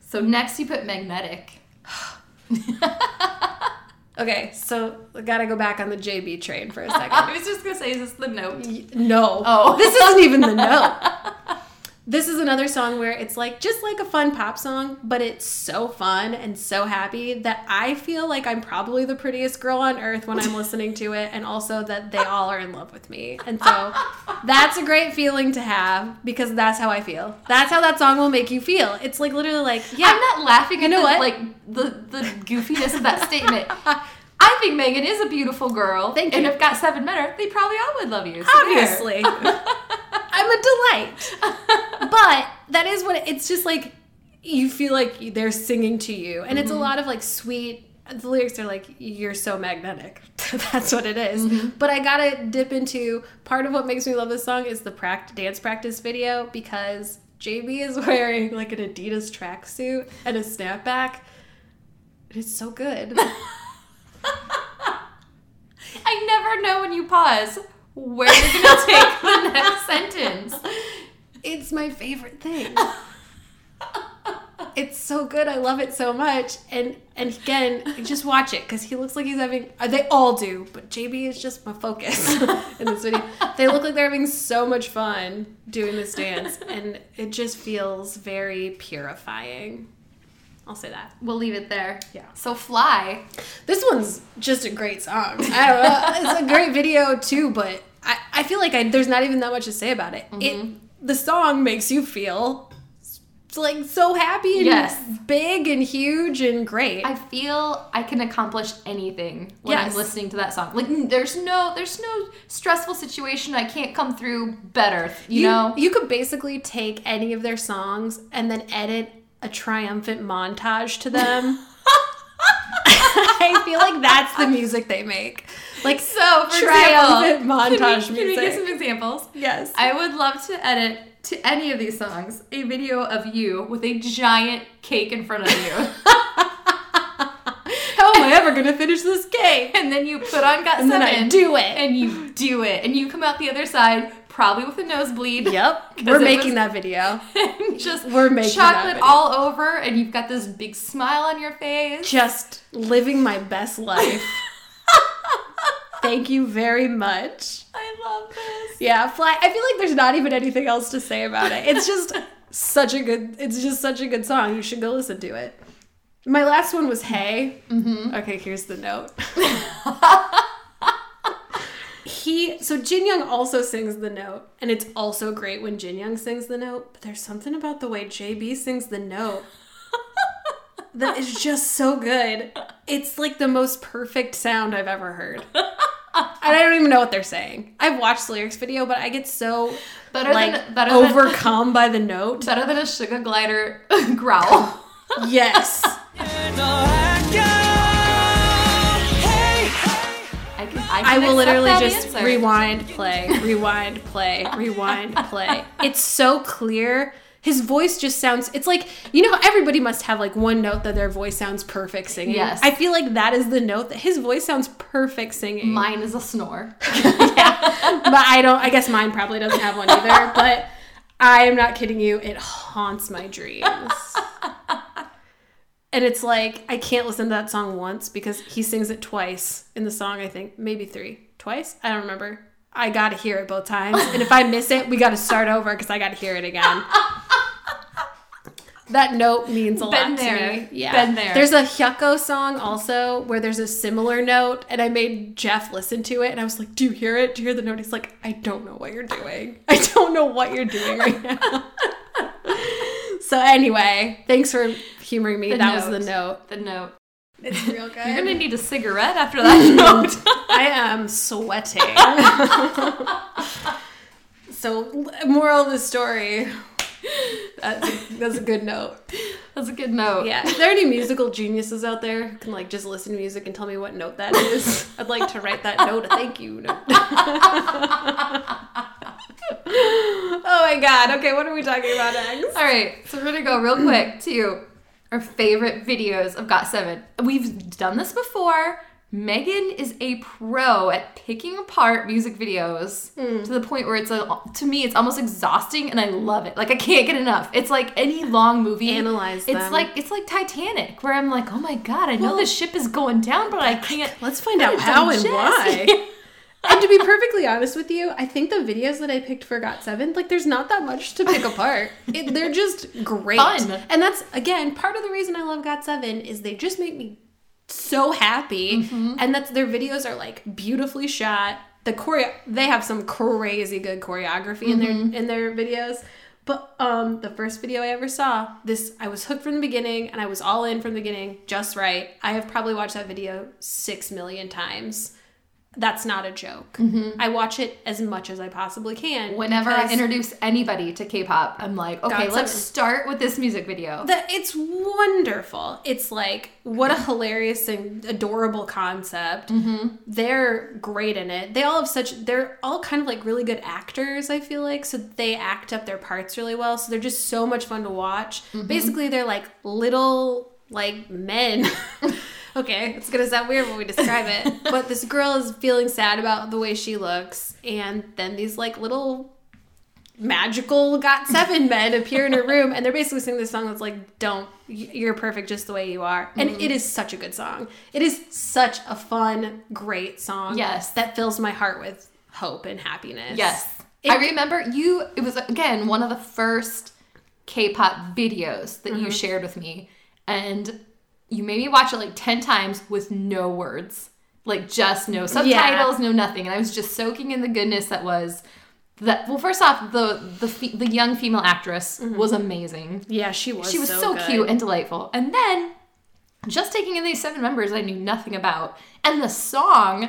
So next you put magnetic. okay so I gotta go back on the jb train for a second I was just gonna say, is this the note? no Oh. this isn't even the note this is another song where it's like just like a fun pop song, but it's so fun and so happy that I feel like I'm probably the prettiest girl on earth when I'm listening to it, and also that they all are in love with me. And so that's a great feeling to have because that's how I feel. That's how that song will make you feel. It's like literally like, yeah, I'm not laughing at You know the, what? like the the goofiness of that statement. I think Megan is a beautiful girl. Thank And you. if got seven men they probably all would love you. So obviously. I'm a delight. But that is what it's just like you feel like they're singing to you. And it's a mm-hmm. lot of like sweet the lyrics are like you're so magnetic. That's what it is. Mm-hmm. But I got to dip into part of what makes me love this song is the pract- dance practice video because JB is wearing like an Adidas tracksuit and a snapback. It's so good. I never know when you pause where are you're gonna take the next sentence. It's my favorite thing. it's so good. I love it so much. And and again, just watch it because he looks like he's having. uh, They all do, but JB is just my focus in this video. They look like they're having so much fun doing this dance, and it just feels very purifying. I'll say that. We'll leave it there. Yeah. So fly. This one's just a great song. I don't know. It's a great video too, but I, I feel like I, there's not even that much to say about it. It mm-hmm. the song makes you feel like so happy and Yes. big and huge and great. I feel I can accomplish anything when Yes. I'm listening to that song. Like there's no there's no stressful situation I can't come through better. You, know? you could basically take any of their songs and then edit a triumphant montage to them. I feel like that's the music they make. Like So, for triumphant example, montage can we, can we music. get some examples? yes. I would love to edit to any of these songs a video of you with a giant cake in front of you. How am I ever gonna finish this cake? and then you put on Got And then Seven. I do it. And you do it. And you come out the other side, probably with a nosebleed. Yep. we're making that video. just We're making that chocolate all over, and you've got this big smile on your face. Just living my best life. Thank you very much. I love this. Yeah, fly. I feel like there's not even anything else to say about it. It's just such a good. It's just such a good song. You should go listen to it. My last one was "Hey." Mm-hmm. Okay, here's the note. He so Jin Young also sings the note, and it's also great when Jin Young sings the note. But there's something about the way JB sings the note that is just so good. It's like the most perfect sound I've ever heard. And I don't even know what they're saying. I've watched the lyrics video, but I get so Better like than better than overcome by the note. better than a sugar glider growl. Yes. I, I, will literally just answer. rewind, play, rewind, play, rewind, play. It's so clear. His voice just sounds it's like you know everybody must have like one note that their voice sounds perfect singing. Yes. I feel like that is the note that his voice sounds perfect singing. Mine is a snore. yeah, but I don't. I guess mine probably doesn't have one either. But I am not kidding you. It haunts my dreams. and it's like I can't listen to that song once because he sings it twice in the song. I think maybe three, twice. I don't remember. I got to hear it both times, and if I miss it, we got to start over because I got to hear it again. That note means a Been lot there. to me. Yeah. Been there. There's a Hyukoh song also where there's a similar note, and I made Jeff listen to it, and I was like, "Do you hear it? Do you hear the note?" He's like, "I don't know what you're doing. I don't know what you're doing right now." so anyway, thanks for humoring me. The that was the note. The note. It's real good. You're gonna need a cigarette after that note. I am sweating. so, moral of the story. That's a, that's a good note. That's a good note. Yeah. If there are any musical geniuses out there who can like just listen to music and tell me what note that is, I'd like to write that note a thank you note. Oh my god. Okay, what are we talking about next? All right, so we're gonna go real quick to our favorite videos of Got Seven. We've done this before. Megan is a pro at picking apart music videos hmm. to the point where it's a, to me it's almost exhausting and I love it. Like I can't get enough. It's like any long movie. Analyze It's them. like it's like Titanic where I'm like, oh my god, I know Well- the ship is going down, but I can't. Let's find out how and why. and to be perfectly honest with you, I think the videos that I picked for Got Seven, like, there's not that much to pick apart. It, they're just great. Fun. And that's, again, part of the reason I love Got Seven is they just make me so happy. Mm-hmm. And that's their videos are like beautifully shot. The choreo, they have some crazy good choreography in Mm-hmm. their in their videos. But um, the first video I ever saw, this I was hooked from the beginning, and I was all in from the beginning, just right. I have probably watched that video six million times. That's not a joke. I watch it as much as I possibly can. Mm-hmm. Whenever I introduce anybody to K-pop, I'm like, okay, let's start with this music video. the, it's wonderful. It's like what a hilarious and adorable concept. Mm-hmm. They're great in it. They all have such. They're all kind of like really good actors. I feel like so they act up their parts really well. So they're just so much fun to watch. Mm-hmm. Basically, they're like little like men. okay, it's gonna sound weird when we describe it, but this girl is feeling sad about the way she looks, and then these like little magical got seven men appear in her room and they're basically singing this song that's like don't you're perfect just the way you are and Mm-hmm. it is such a good song it is such a fun great song Yes. that fills my heart with hope and happiness Yes. It- I remember you, it was again one of the first K pop videos that Mm-hmm. you shared with me. And you made me watch it like 10 times with no words. Like just no subtitles, no nothing. And I was just soaking in the goodness that was that. Well, first off, the the, fe- the young female actress mm-hmm. was amazing. yeah she was She was so, so, cute and delightful. And then just taking in these seven members I knew nothing about. And the song,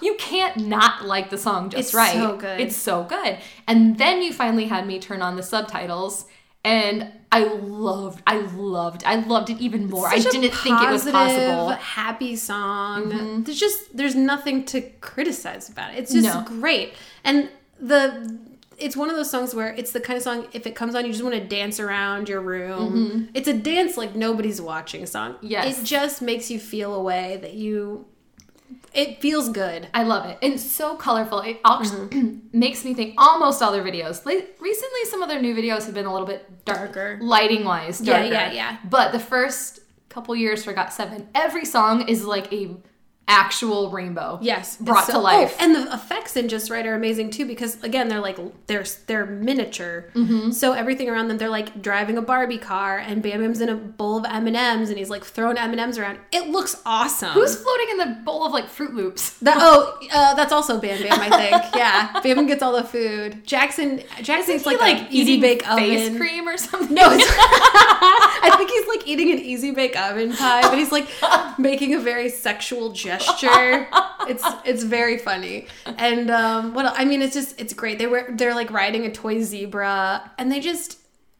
you can't not like the song just It's right. It's so good. It's so good. And then you finally had me turn on the subtitles and I loved I loved I loved it even more. I didn't think it was positive, possible. happy song mm-hmm. there's just there's nothing to criticize about it it's just No. great and the it's one of those songs where it's the kind of song if it comes on you just want to dance around your room mm-hmm. it's a dance like nobody's watching song Yes. it just makes you feel a way that you it feels good I love it. And it's so colorful. It actually mm-hmm. makes me think almost all their videos. Like, recently, some of their new videos have been a little bit darker lighting wise Yeah, yeah, yeah. But the first couple years for Got Seven, every song is like a actual rainbow. Yes, brought it's to life. oh, and the effects in Just Right are amazing too because again they're like they're they're miniature. Mm-hmm. So everything around them they're like driving a Barbie car and Bam Bam's in a bowl of M and he's like throwing M and M's around. It looks awesome. Who's floating in the bowl of like Fruit Loops? that? Oh, uh, that's also Bam Bam. I think. yeah, Bam Bam gets all the food. Jackson Jackson's like, like easy bake face oven. cream or something? No, it's, I think he's like eating an easy bake oven pie, but he's like making a very sexual gesture. It's it's very funny, and um, what I mean, it's just it's great. They were they're like riding a toy zebra, and they just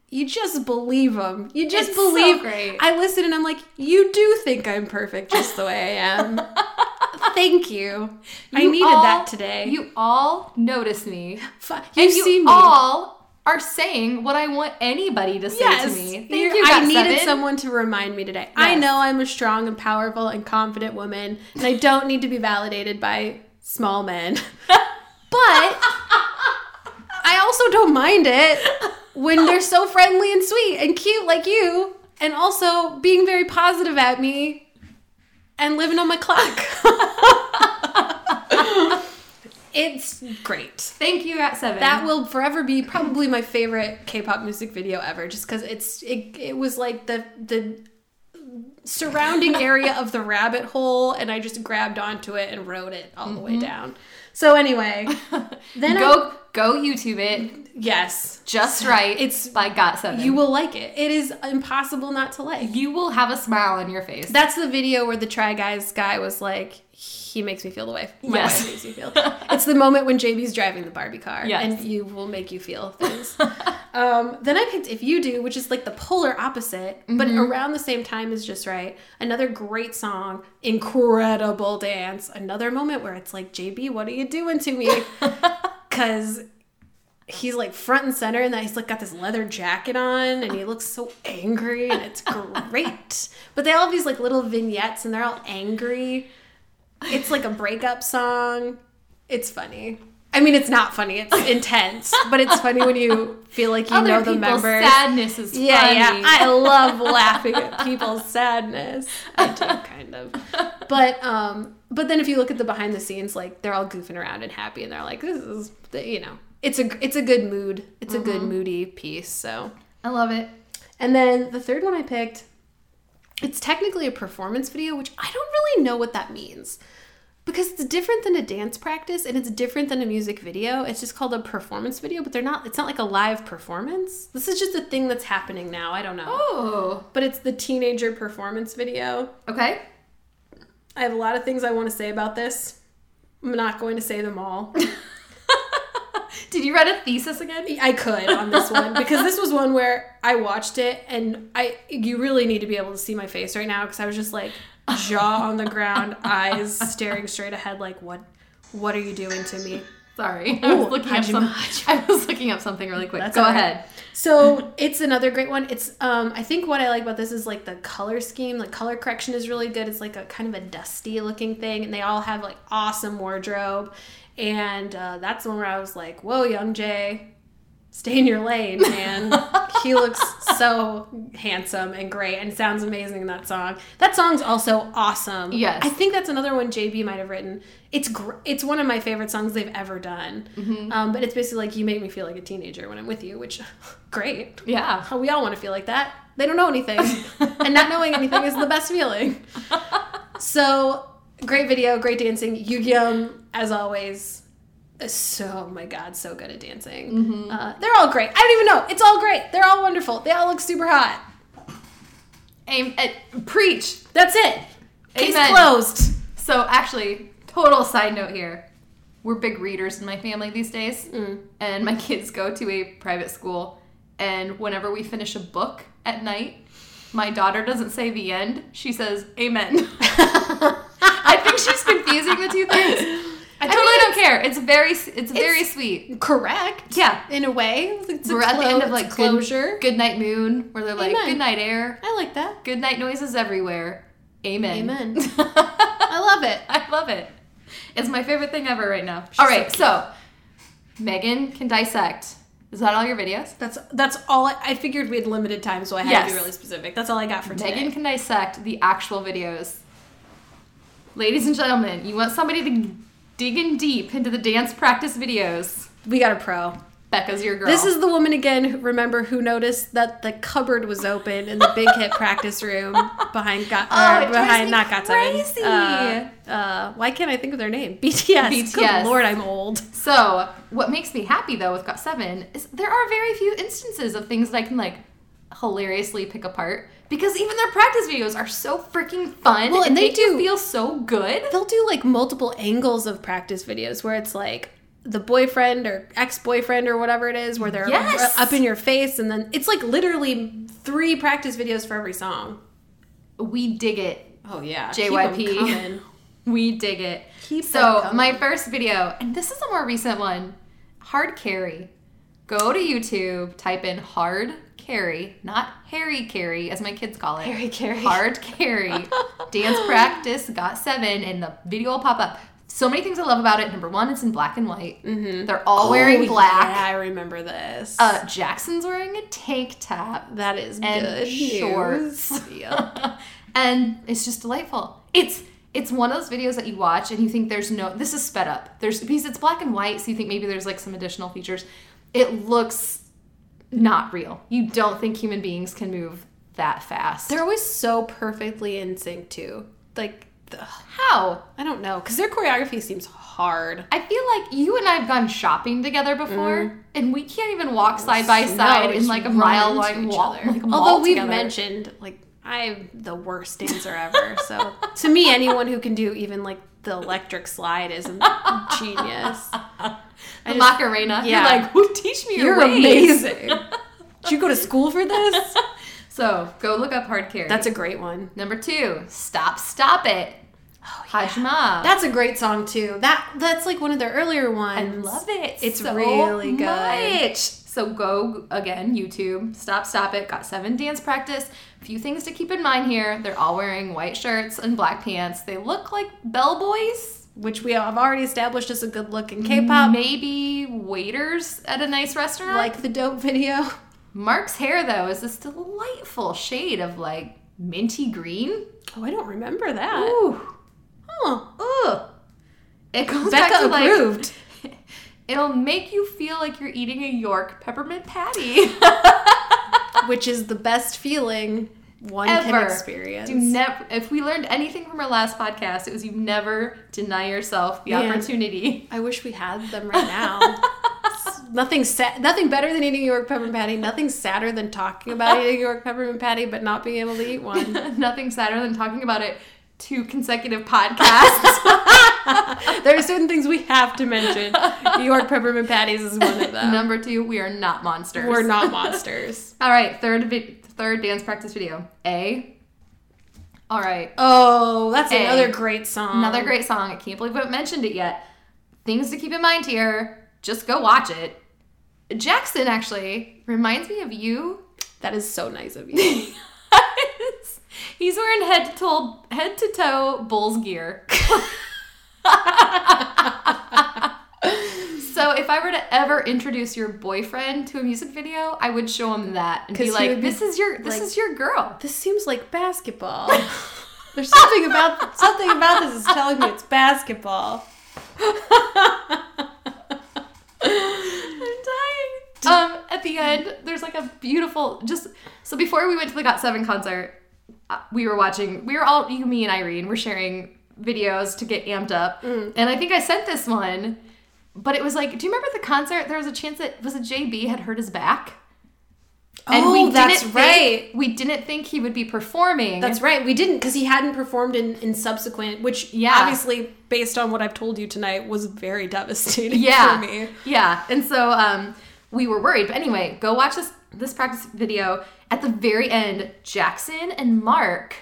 you just believe them. You just It's so believe. great. I listen and I'm like, you do think I'm perfect just the way I am. Thank you. I needed all- that today. You all notice me. And you you see me. all are saying what I want anybody to say to me. Thank you, I needed Seven. someone to remind me today. I know I'm a strong and powerful and confident woman, and I don't need to be validated by small men. but I also don't mind it. when they're so friendly and sweet and cute like you, and also being very positive at me and living on my clock. it's great. Thank you, at seven. That will forever be probably my favorite K-pop music video ever, just because it's it, it was like the the surrounding area of the rabbit hole, and I just grabbed onto it and rode it all the way mm-hmm. down. So anyway, then I, go YouTube it. yes, Just right. It's- by Got Seven. you will like it. It is impossible not to like. you will have a smile on your face. That's the video where the Try Guys guy was like, he makes me feel the way my Yes. wife makes me feel. it's the moment when JB's driving the Barbie car, Yes. and you will make you feel things. um, then I picked If You Do, which is like the polar opposite, but Mm-hmm. around the same time is just right. Another great song, incredible dance. Another moment where it's like, JB, what are you doing to me? Because he's like front and center and that he's like got this leather jacket on and he looks so angry and it's great. But they all have these like little vignettes and they're all angry. It's like a breakup song. It's funny. I mean it's not funny. It's intense but it's funny when you feel like you Other know the members. sadness is yeah funny. yeah i love laughing at people's sadness. I do kind of. But um but then if you look at the behind the scenes like they're all goofing around and happy and they're like this is the, you know. It's a it's a good mood. It's a good mm-hmm. moody piece so. I love it. and then the third one i picked it's technically a performance video which i don't really know what that means. Because it's different than a dance practice and it's different than a music video. It's just called a performance video but they're not it's not like a live performance. This is just a thing that's happening now. I don't know. Oh. but it's the teenager performance video. Okay. I have a lot of things I want to say about this. I'm not going to say them all. Did you write a thesis again? I could on this one because this was one where I watched it and I you really need to be able to see my face right now because I was just like jaw on the ground, eyes staring straight ahead like what what are you doing to me? Sorry, I was Ooh, looking up some, I was looking up something really quick. That's Go right. ahead. So it's another great one. It's um I think what I like about this is like the color scheme. Like color correction is really good. It's like a kind of a dusty looking thing, and they all have like awesome wardrobe. And uh, that's the one where I was like, "Whoa, young Jay, stay in your lane, man." he looks so handsome and great, and sounds amazing in that song. That song's also awesome. Yes. I think that's another one JB might have written. It's gr- it's one of my favorite songs they've ever done. Um, but it's basically like you make me feel like a teenager when I'm with you, which great. Yeah. We all want to feel like that. They don't know anything, and not knowing anything is the best feeling. So great video, great dancing. Yugyeom, as always, so oh my god, so good at dancing. Uh, they're all great. I don't even know. It's all great. They're all wonderful. They all look super hot. Aim, uh, preach. That's it. Case Amen. closed. So actually, total side note here. We're big readers in my family these days. And my kids go to a private school. And whenever we finish a book at night, my daughter doesn't say the end. She says, Amen. I think she's confusing the two things. I totally mean, don't care. It's very, it's very sweet. Correct. Yeah. In a way, it's We're at the end of like it's a good, closure. good night moon, where they're like, Amen. good night air, I like that. good night noises everywhere. Amen. Amen. I love it. I love it. It's my favorite thing ever right now. all right, so Megan can dissect. Is that all your videos? That's that's all. I, I figured we had limited time, so I had to be really specific. That's all I got for today. Megan can dissect the actual videos. Ladies and gentlemen, you want somebody to dig in deep into the dance practice videos? we got a pro. Becca's your girl. This is the woman again. who- Remember who noticed that the cupboard was open in the big hit practice room behind got Oh, uh, behind not got crazy. Uh, uh, why can't I think of their name? BTS. BTS. Good lord, I'm old. So, what makes me happy though with Got Seven is there are very few instances of things that I can like hilariously pick apart because even their practice videos are so freaking fun Well, and they do- feel so good. They'll do like multiple angles of practice videos where it's like the boyfriend or ex-boyfriend or whatever it is where they're Yes. up in your face and then it's like literally three practice videos for every song. We dig it. Oh yeah. JYP. We dig it. Keep so my first video, and this is a more recent one, hard carry. Go to YouTube, type in hard carry, not Harry carry as my kids call it. Harry carry. Hard carry. Dance practice got seven, and the video will pop up. So many things I love about it. Number one, it's in black and white. Mm-hmm. They're all wearing Oh, black. Yeah, I remember this. Uh, Jackson's wearing a tank top that is and good shorts. yeah. and it's just delightful. It's it's one of those videos that you watch and you think there's no this is sped up. There's because it's black and white, so you think maybe there's like some additional features. It looks not real. You don't think human beings can move that fast. They're always so perfectly in sync too. Like, the, How? I don't know, because their choreography seems hard. I feel like you and I have gone shopping together before, and we can't even walk side by Mm. No, side in like a mile long each wall. other. Like Although we've together. mentioned, like, I'm the worst dancer ever. So to me, anyone who can do even like the electric slide is a genius. The Macarena. yeah. You're like, "Who teach me your You're ways?" amazing. Did you go to school for this? So go look up hard carry. That's a great one. number two. Stop, stop it. Oh, Hajima. That's a great song too. That that's like one of their earlier ones. I love it. It's so really good. Much. So go again, YouTube. Stop, stop it. Got seven dance practice. A few things to keep in mind here. They're all wearing white shirts and black pants. They look like bellboys. Which we have already established is a good look in K-pop. Maybe waiters at a nice restaurant. Like the dope video. Mark's hair though is this delightful shade of like minty green. Oh, I don't remember that. Ooh. Huh. Ugh. It goes back Becca to like it'll make you feel like you're eating a York peppermint patty. which is the best feeling one Ever. can experience. Do never. If we learned anything from our last podcast, it was you never deny yourself the Man. opportunity. I wish we had them right now. nothing sa- nothing better than eating York peppermint patty. Nothing sadder than talking about eating York peppermint patty but not being able to eat one. Nothing sadder than talking about it two consecutive podcasts. there are certain things we have to mention. New York peppermint patties is one of them. Number two, we are not monsters. We're not monsters. All right, third vi- third dance practice video. A. All right, Oh, that's A. another great song. another great song. I can't believe I haven't mentioned it yet. Things to keep in mind here. Just go watch it. Jackson actually reminds me of you That is so nice of you. He's wearing head to toe head to toe Bulls gear. So if I were to ever introduce your boyfriend to a music video, I would show him that and be like, be "This is your this like- is your girl." this seems like basketball. There's something about something about this is telling me it's basketball. I'm dying. Um, at the end, there's like a beautiful just so before we went to the Got Seven concert, uh, we were watching. We were all you, me, and Irene We're sharing videos to get amped up, Mm. and I think I sent this one. But it was like, do you remember the concert? There was a chance that was it JB had hurt his back. And Oh, that's think- right. we didn't think he would be performing. That's right. We didn't because he hadn't performed in, in subsequent, which Yeah. obviously, based on what I've told you tonight, was very devastating yeah, for me. Yeah, and so um, we were worried. But anyway, go watch this this practice video. At the very end, Jackson and Mark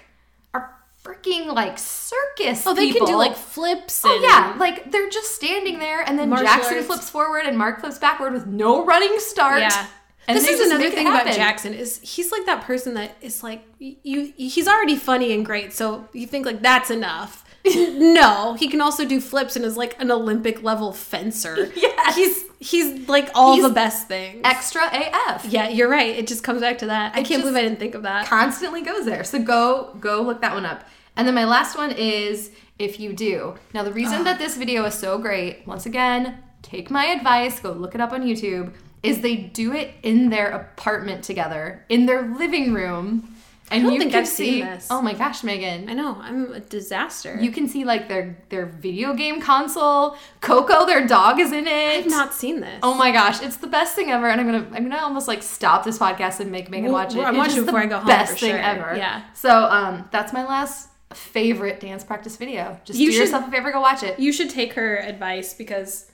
freaking like circus. Oh, they can do like flips. Oh yeah, like they're just standing there, and then Jackson arts. flips forward and Mark flips backward with no running start. Yeah. And this is another thing about. Jackson is he's like that person that is like you he's already funny and great so you think like that's enough no he can also do flips and is like an olympic level fencer Yeah. he's he's like all He's the best things Extra AF. yeah you're right it just comes back to that i can't believe i didn't think of that constantly goes there. So go go look that one up. And then my last one is if you do. Now the reason that this video is so great, once again, take my advice, go look it up on YouTube, is they do it in their apartment together, in their living room. And don't you think I've see seen this. Oh my gosh, Megan. i know i'm a disaster You can see like their their video game console. Coco, their dog, is in it. i've not seen this Oh my gosh, it's the best thing ever, and I'm gonna I'm gonna almost like stop this podcast and make Megan Well, watch it. I'm It's watching just before the I go home, Best for thing sure. ever. Yeah. So um, that's my last favorite dance practice video. Just You do should- yourself a favor, go watch it. you should take her advice because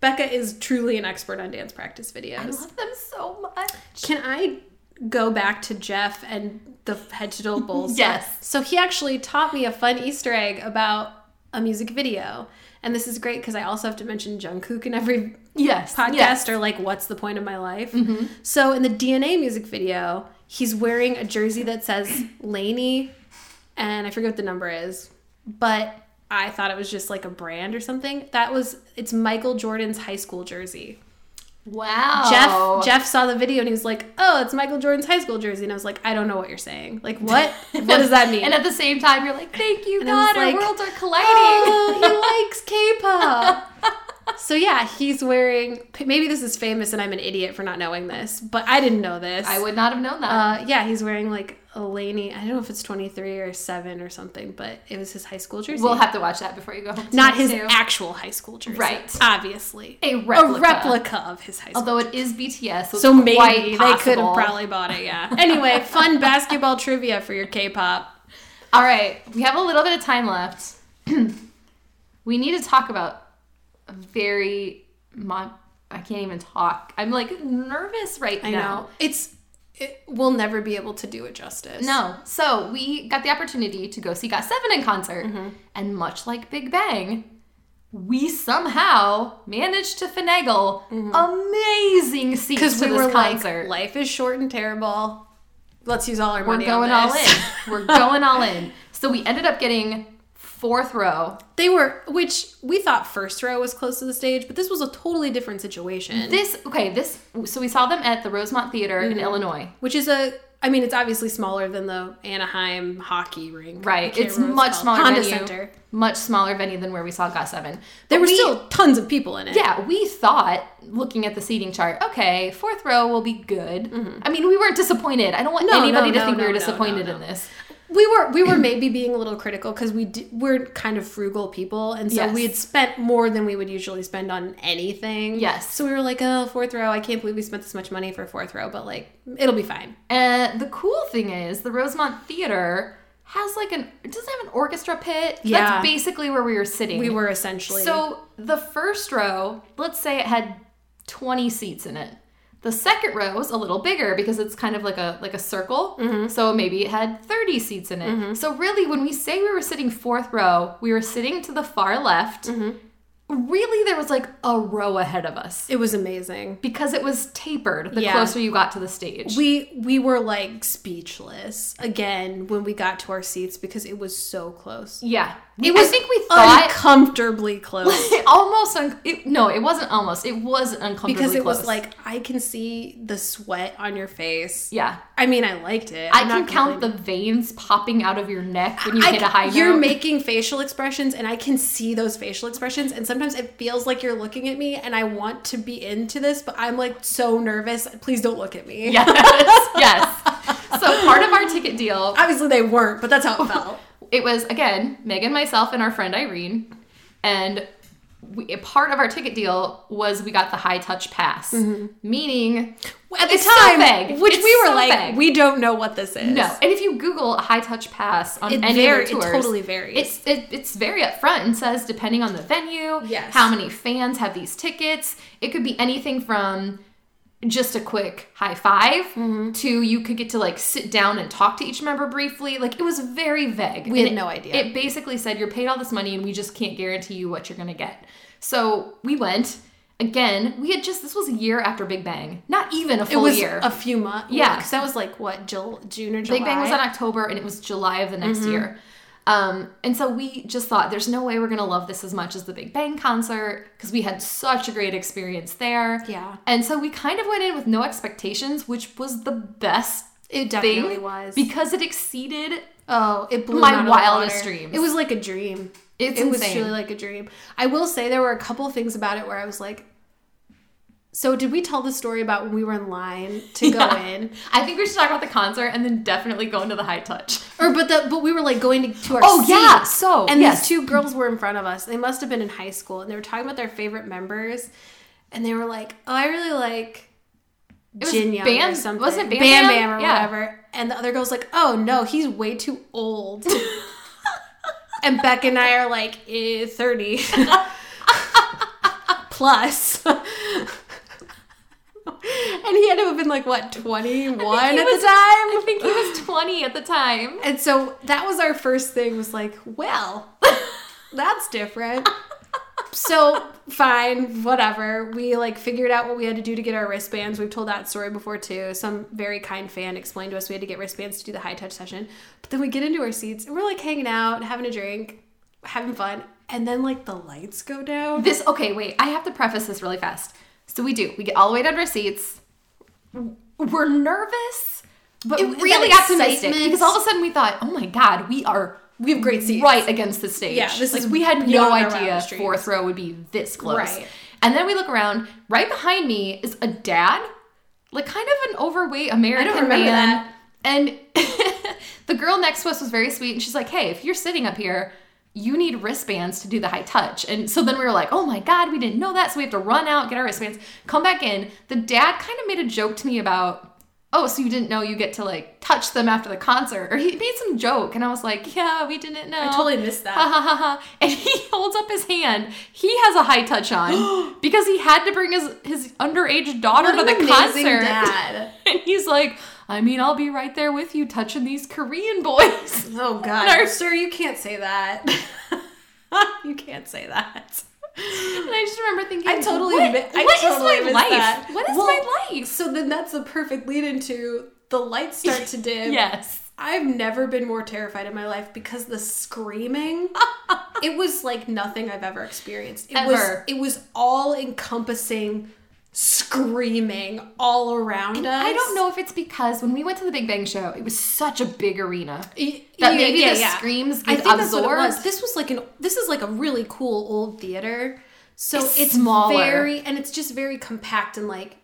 becca is truly an expert on dance practice videos I love them so much. Can I go back to Jeff and the head to toe bowls? Yes. So he actually taught me a fun Easter egg about a music video. And this is great because I also have to mention Jungkook in every Yes. podcast yes. Mm-hmm. or like what's the point of my life. So in the DNA music video, he's wearing a jersey that says Laney and I forget what the number is. But I thought it was just like a brand or something. That was it's Michael Jordan's high school jersey. Wow. Jeff Jeff saw the video and he was like, "Oh, it's Michael Jordan's high school jersey." And I was like, "I don't know what you're saying. Like, what? what does that mean?" And at the same time, you're like, thank you, And God, our like, worlds are colliding. oh, he likes K-pop. so yeah, he's wearing. Maybe this is famous, and I'm an idiot for not knowing this, but I didn't know this. I would not have known that. Uh, yeah, he's wearing like a Laney. I don't know if it's 23 or seven or something, but it was his high school jersey. we'll have to watch that before you go home. not his too. actual high school jersey, Right. Obviously, A replica. a replica of his high school. Although it is BTS, so, so maybe they could have probably bought it. Yeah. Anyway, fun basketball trivia for your K-pop. All right, we have a little bit of time left. we need to talk about very. Mon- I can't even talk. I'm like nervous right I now. know it's. It, we'll never be able to do it justice. No. So we got the opportunity to go see Got7 in concert. Mm-hmm. And much like Big Bang, we somehow managed to finagle amazing seats because to we this were concert. like, life is short and terrible. Let's use all our money. We're going all in. We're going all in. So we ended up getting fourth row. They were, which we thought first row was close to the stage, but this was a totally different situation. This okay, this so we saw them at the Rosemont Theater Mm-hmm. in Illinois. which is a, I mean, it's obviously smaller than the Anaheim hockey rink. Right. It's much called. smaller Honda venue. Center. Much smaller venue than where we saw Got Seven. There But were we- still tons of people in it. Yeah, we thought looking at the seating chart, okay, fourth row will be good. I mean, we weren't disappointed. I don't want Mm-hmm. No, anybody no, to no, think we were disappointed in this. We were we were maybe being a little critical because we d- we're kind of frugal people, and so Yes. we had spent more than we would usually spend on anything. Yes. So we were like, oh, fourth row. I can't believe we spent this much money for fourth row, but like, it'll be fine. And the cool thing is, the Rosemont Theater has like an it doesn't have an orchestra pit. Yeah. That's basically where we were sitting. We were essentially So the first row, let's say it had 20 seats in it. The second row was a little bigger because it's kind of like a like a circle. Mm-hmm. So maybe it had 30 seats in it. So really when we say we were sitting fourth row, we were sitting to the far left. Mm-hmm. Really there was like a row ahead of us It was amazing. because it was tapered the Yeah. closer you got to the stage. We we were like speechless again when we got to our seats because it was so close. yeah. It was I think we thought uncomfortably close. almost un- it, no, it wasn't almost. It was uncomfortably close. because it was like I can see the sweat on your face. yeah. I mean, I liked it. I I'm can count the veins popping out of your neck when you I hit a high note. You're making facial expressions, and I can see those facial expressions. And sometimes it feels like you're looking at me, and I want to be into this, but I'm like so nervous. Please don't look at me. yes, yes. So part of our ticket deal, Obviously, they weren't, but that's how it felt. It was again Megan, myself, and our friend Irene, and we, a part of our ticket deal was we got the high touch pass, mm-hmm. meaning At the time, which It's we were like, we don't know what this is. No, and if you Google a high touch pass on It any vari- of it totally varies. It's it, it's very upfront and says depending on the venue, Yes. how many fans have these tickets. It could be anything from just a quick high 5 Mm-hmm. to you could get to like sit down and talk to each member briefly. Like it was very vague. We And had no idea. It basically said you're paid all this money and we just can't guarantee you what you're gonna get. So we went. Again, we had just this was a year after Big Bang, not even a It full was year. a few months. Yeah. because that was like what Jul- June or July. Big Bang was in October and it was July of the next Mm-hmm. year. Um, and so we just thought there's no way we're gonna love this as much as the Big Bang concert because we had such a great experience there. Yeah. And so we kind of went in with no expectations, which was the best It definitely thing was. because it exceeded. Oh, it blew My me out of the wildest dreams. It was like a dream. It's it was truly like a dream. I will say there were a couple things about it where I was like, so did we tell the story about when we were in line to go Yeah. in, I think we should talk about the concert and then definitely go into the high touch. or but the but we were like going to, to our Oh, yeah. So, and yes. these two girls were in front of us. They must have been in high school, and they were talking about their favorite members, and they were like, "Oh, I really like." Jin Young or Bam- something. wasn't it Bam Bam Bam? Or Yeah. whatever. And the other girl's like, oh no, he's way too old. and Beck and I are like, eh, 30 plus. and he had to have been like, what, 21 at He the time? I think he was 20 at the time. And so that was our first thing was like, well, that's different. so fine, whatever. We like figured out what we had to do to get our wristbands. We've told that story before too. Some very kind fan explained to us we had to get wristbands to do the high touch session. But then we get into our seats and we're like hanging out, having a drink. having fun, and then like the lights go down. This okay, wait. I have to preface this really fast. So we do. We get all the way down to our seats. We're nervous, but It- really optimistic excitement. because all of a sudden we thought, "Oh my god, we are We have great seats. right against the stage." Yeah, this like, is we had no idea fourth row would be this close. Right. And then we look around. Right behind me is a dad, like kind of an overweight American remember man. that. And the girl next to us was very sweet, and she's like, "Hey, if you're sitting up here." You need wristbands to do the high touch. And so then we were like, oh my God, we didn't know that. So we have to run out, get our wristbands, come back in. The dad kind of made a joke to me about, oh, so you didn't know you get to like touch them after the concert. Or he made some joke. And I was like, yeah, we didn't know. I totally missed that. Ha ha ha ha. And he holds up his hand. He has a high touch on because he had to bring his, his underage daughter What to the concert. dad. And he's like, I mean, I'll be right there with you touching these Korean boys. Oh God, our- sir, you can't say that. you can't say that. And I just remember thinking, I totally, what, mi- I what is totally my life? that. What is Well, my life? So then that's the perfect lead into the lights start to dim. Yes. I've never been more terrified in my life because the screaming, it was like nothing I've ever experienced. It Ever. was it was all encompassing screaming all around us. I don't know if it's because when we went to the Big Bang show, it was such a big arena. Y- That yeah, maybe yeah, the yeah. screams I get think that's what it absorbed. was. This was like an this is like a really cool old theater. So It's it's, smaller. very and it's just very compact and like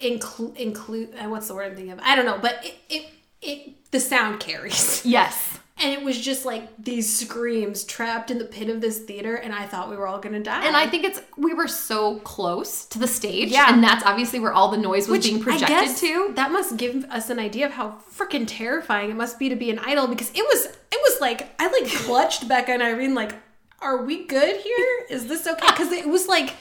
include include uh, what's the word I'm thinking of? I don't know, but it it, it the sound carries. Yes. And it was just like these screams trapped in the pit of this theater, and I thought we were all gonna die. And I think it's we were so close to the stage, Yeah. and that's obviously where all the noise was Which being projected to. That must give us an idea of how freaking terrifying it must be to be an idol because it was it was like I like clutched Becca and Irene like, are we good here? Is this okay? Because it was like,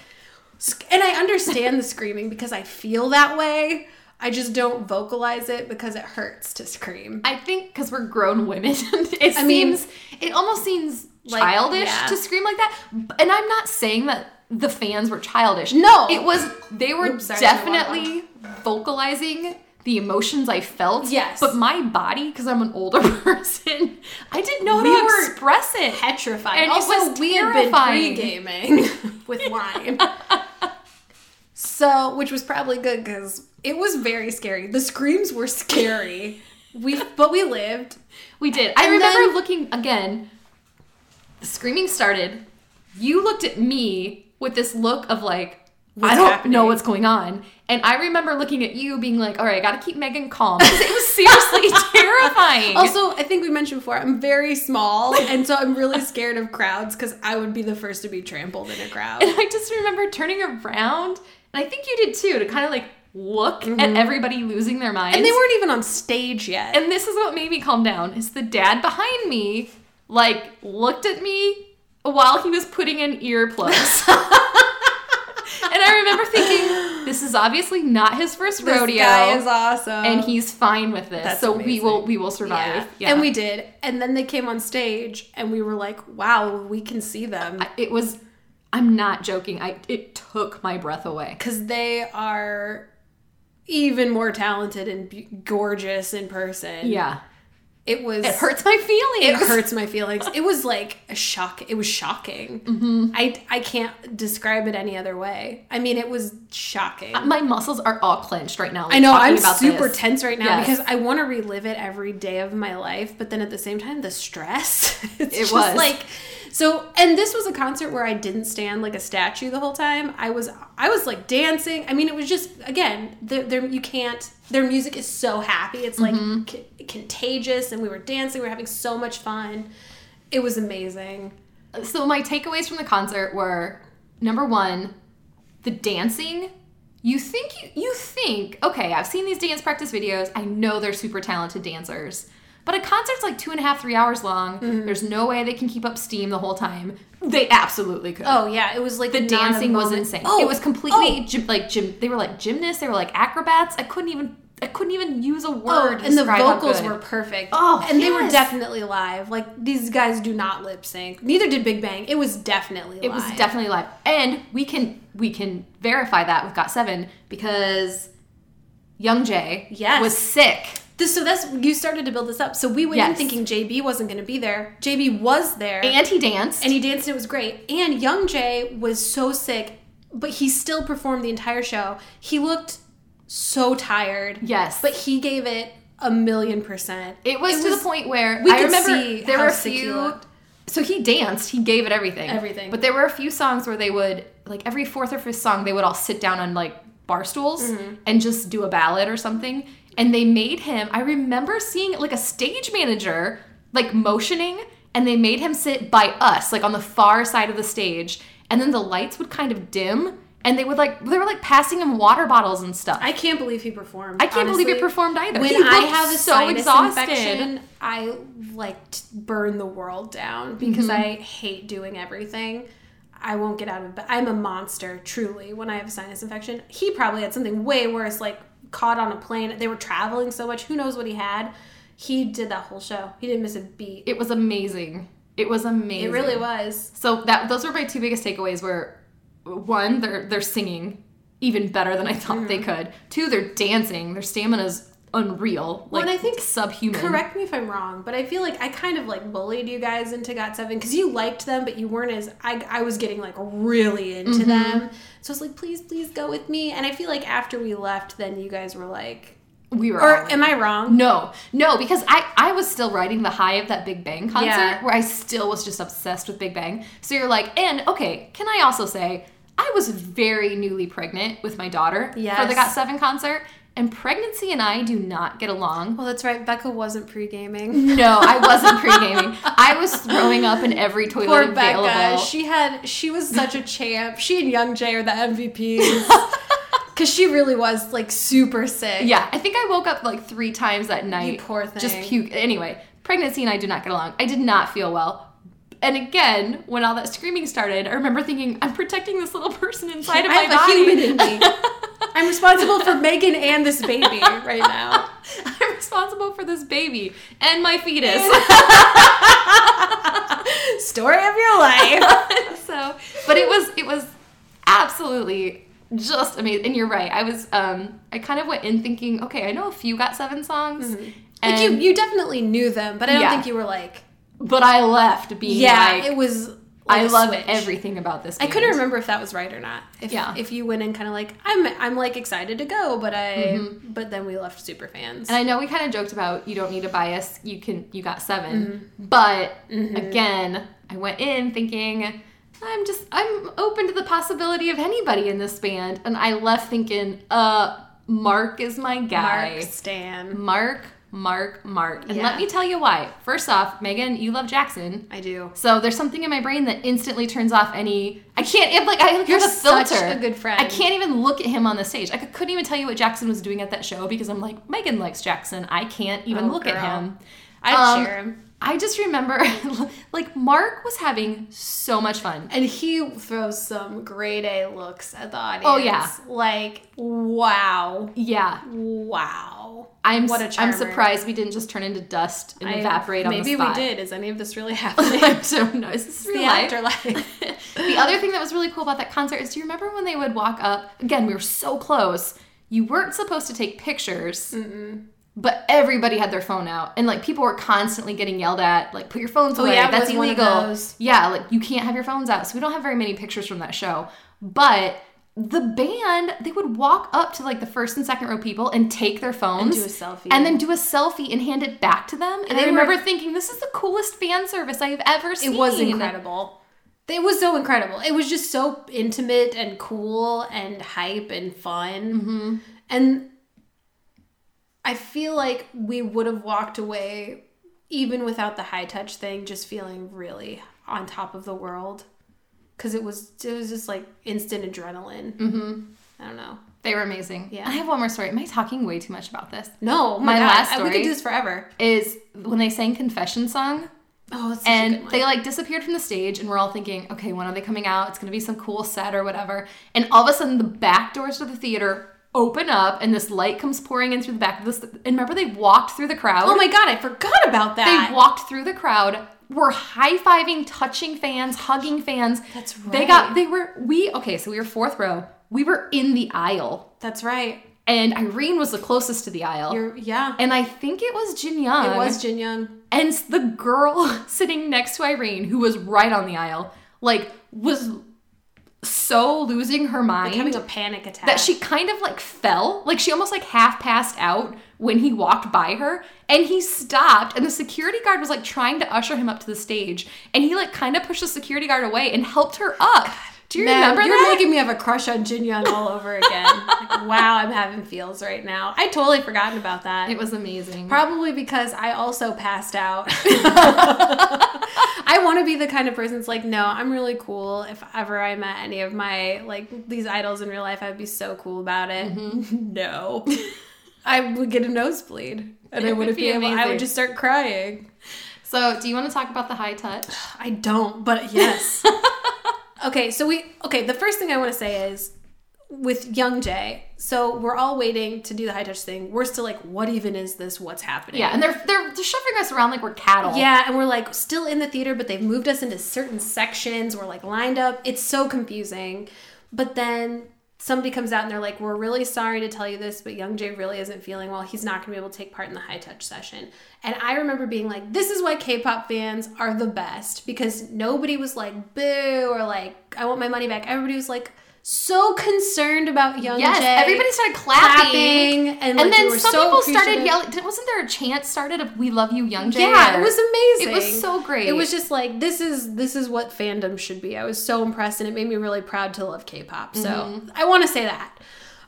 and I understand the screaming because I feel that way. I just don't vocalize it because it hurts to scream. I think because we're grown women, it I mean- seems it almost seems Like, childish yeah. to scream like that. And I'm not saying that the fans were childish. No. it was they were Oops, sorry, definitely vocalizing the emotions I felt. Yes. but my body, because I'm an older person, I didn't know how to express it. Petrified. And also, we had been pre-gaming with wine. So, which was probably good because it was very scary. The screams were scary. We, but we lived. We did. I And remember then- looking again. The screaming started. You looked at me with this look of like, I don't happening? know what's going on. And I remember looking at you being like, all right, I got to keep Megan calm. 'Cause it was seriously terrifying. Also, I think we mentioned before, I'm very small, and so I'm really scared of crowds because I would be the first to be trampled in a crowd. and I just remember turning around, and I think you did too, to kind of like look at everybody losing their minds. Mm-hmm. And they weren't even on stage yet. And this is what made me calm down is the dad behind me like looked at me while he was putting in earplugs. and I remember thinking, this is obviously not his first This rodeo. guy is awesome. and he's fine with this. That's so we will we will survive. yeah. And we did. And then they came on stage, and we were like, wow, we can see them. it was I'm not joking. I it took my breath away. because they are even more talented and be- gorgeous in person. Yeah. it was. It hurts my feelings. It hurts my feelings. It was like a shock. It was shocking. Mm-hmm. I I can't describe it any other way. I mean, it was shocking. My muscles are all clenched right now. like, I know I'm super this. tense right now Yes. because I want to relive it every day of my life, but then at the same time, the stress. it's It just was. like so. And this was a concert where I didn't stand like a statue the whole time. I was I was like dancing. I mean, it was just again, there you can't. Their music is so happy. It's like Mm-hmm. c- contagious, and we were dancing. We were having so much fun. It was amazing. So my takeaways from the concert were number one, the dancing. You think you, you think okay? I've seen these dance practice videos. I know they're super talented dancers, but a concert's like two and a half, three hours long. Mm-hmm. There's no way they can keep up steam the whole time. They absolutely could. Oh yeah, it was like the dancing was insane. Oh, it was completely oh, gym, like gym. They were like gymnasts. They were like acrobats. I couldn't even. I couldn't even use a Oh, word. to and the vocals were perfect. Oh, and they were definitely live. Like these guys do not lip sync. Neither did Big Bang. It was definitely It was definitely live, and we can we can verify that with Got Seven because Youngjae Yes. was sick This, so that's you started to build this up. So we went in thinking JB wasn't going to be there. JB was there, And he danced. and he danced and it was great. And Youngjae was so sick, but he still performed the entire show. He looked so tired. Yes. but he gave it a million percent. It was to the point where we I could remember see there were a few. So he danced. He gave it everything. Everything. But there were a few songs where they would like every fourth or fifth song they would all sit down on like bar stools Mm-hmm. and just do a ballad or something. And they made him. I remember seeing like a stage manager like motioning, and they made him sit by us like on the far side of the stage. And then the lights would kind of dim, and they would like they were like passing him water bottles and stuff. I can't believe he performed. I can't believe he performed either. When He I have a so sinus exhausted. infection, I like burn the world down because Mm-hmm. I hate doing everything. I won't get out of bed. I'm a monster, truly. When I have a sinus infection, he probably had something way worse, like caught on a plane. They were traveling so much. Who knows what he had? He did that whole show. He didn't miss a beat. It was amazing. It was amazing. It really was. So that those were my two biggest takeaways. Were one, they're they're singing even better than I thought they Mm-hmm. could. Two, they're dancing. Their stamina's unreal. Well, Like and I think- subhuman. Correct me if I'm wrong, but I feel like I kind of like bullied you guys into Got Seven because you liked them, but you weren't as I, I was getting like really into Mm-hmm. them. So I was like, please, please go with me. And I feel like after we left, then you guys were like, We were. or am I wrong? no, no, because I I was still riding the high of that Big Bang concert Yeah. where I still was just obsessed with Big Bang. So you're like, and okay, can I also say I was very newly pregnant with my daughter for the Got Seven concert, and pregnancy and I do not get along. Well, that's right. Becca wasn't pre gaming. No, I wasn't pre gaming. I was throwing up in every toilet Poor available. Becca. She had she was such a champ. She and Youngjae are the MVPs. Cause she really was like super sick. yeah, I think I woke up like three times that night. poor thing. Just puke. Anyway, pregnancy and I do not get along. I did not feel well. And again, when all that screaming started, I remember thinking, I'm protecting this little person inside of I my have a human in me. I'm responsible for Megan and this baby right now. I'm responsible for this baby and my fetus. Story of your life. so, but it was it was absolutely just amazing. And you're right. I was um I kind of went in thinking, okay, I know a few got seven songs. like And, you, you definitely knew them, but I don't Yeah. think you were like, but I left being yeah, like, it was. I like a love switch. everything about this. I couldn't remember if that was right or not. If, Yeah. if you went in kind of like I'm, I'm like excited to go, but I, but then we left super fans. Mm-hmm. And I know we kind of joked about you don't need a bias. You can you got 7 Mm-hmm. But again, I went in thinking I'm just I'm open to the possibility of anybody in this band, and I left thinking, uh, Mark is my guy. Mark Stan, Mark, Mark, Mark. And Yeah. let me tell you why. First off, Megan, you love Jackson. I do. So there's something in my brain that instantly turns off any. I can't. Like I You're have a such filter. a good friend. I can't even look at him on the stage. I could- couldn't even tell you what Jackson was doing at that show because I'm like Megan likes Jackson. I can't even Oh, look at him. I'd Um, share him. I just remember, like Mark was having so much fun. And he throws some grade A looks at the audience. Oh, yeah. Like, wow. Yeah, Wow. I'm. What a charmer. I'm surprised we didn't just turn into dust and I- evaporate on the Maybe we did. Is any of this really happening? I don't know. Is this the real life? afterlife. the other thing that was really cool about that concert is do you remember when they would walk up? Again, we were so close. You weren't supposed to take pictures, but everybody had their phone out, and like people were constantly getting yelled at, like put your phones oh, away. Oh, yeah, That's was one of illegal. Yeah, like you can't have your phones out. So we don't have very many pictures from that show, but. The band, they would walk up to like the first and second row people and take their phones do a selfie. and then do a selfie and hand it back to them. And They I were- remember thinking, this is the coolest fan service I've ever seen. It was incredible. It was so incredible. It was just so intimate and cool and hype and fun. Mm-hmm. And I feel like we would have walked away even without the high touch thing, just feeling really on top of the world. Cause it was it was just like instant adrenaline. Mm-hmm. I don't know. They were amazing. Yeah. I have one more story. Am I talking way too much about this? No, oh my, My last I- We could do this forever. Is when they sang Confession Song Oh, it's such a good and they like disappeared from the stage and we're all thinking, okay, when are they coming out? It's gonna be some cool set or whatever. And all of a sudden the back doors to the theater open up and this light comes pouring in through the back of this and remember they walked through the crowd? oh my god, I forgot about that. They walked through the crowd, were high fiving, touching fans, hugging fans. That's right. They got they were we okay, so we were fourth row. We were in the aisle. That's right. and Irene was the closest to the aisle. You're, yeah. and I think it was Jin Young. It was Jin Young. And the girl sitting next to Irene, who was right on the aisle, like was so losing her mind Like having a panic attack. that she kind of like fell. Like she almost like half passed out when he walked by her. And he stopped, and the security guard was like trying to usher him up to the stage. And he like kind of pushed the security guard away and helped her up. Do you Man, remember you're that? making me have a crush on Jin Young all over again. like, wow, I'm having feels right now. I totally forgotten about that. it was amazing. Probably because I also passed out. I want to be the kind of person that's like, no, I'm really cool. If ever I met any of my like these idols in real life, I'd be so cool about it. Mm-hmm. No, I would get a nosebleed, and I It would wouldn't be be able. I would just start crying. so, do you want to talk about the high touch? I don't, but yes. okay, so we okay. The first thing I want to say is with Youngjae. So we're all waiting to do the high touch thing. We're still like, what even is this? What's happening? Yeah, and they're they're, they're shoving us around like we're cattle. Yeah, and we're like still in the theater, but they've moved us into certain sections. We're like lined up. It's so confusing. But then somebody comes out and they're like, We're really sorry to tell you this, but Youngjae really isn't feeling well. He's not going to be able to take part in the high touch session. And I remember being like, This is why K pop fans are the best because nobody was like, Boo, or like, I want my money back. Everybody was like, so concerned about Young Yes, Jay. everybody started clapping. clapping, and, like, and then some so people started yelling. Wasn't there a chant started of "We love you, Youngjae"? Yeah, or- it was amazing. It was so great. It was just like this is this is what fandom should be. I was so impressed, and it made me really proud to love K-pop. So Mm-hmm. I want to say that.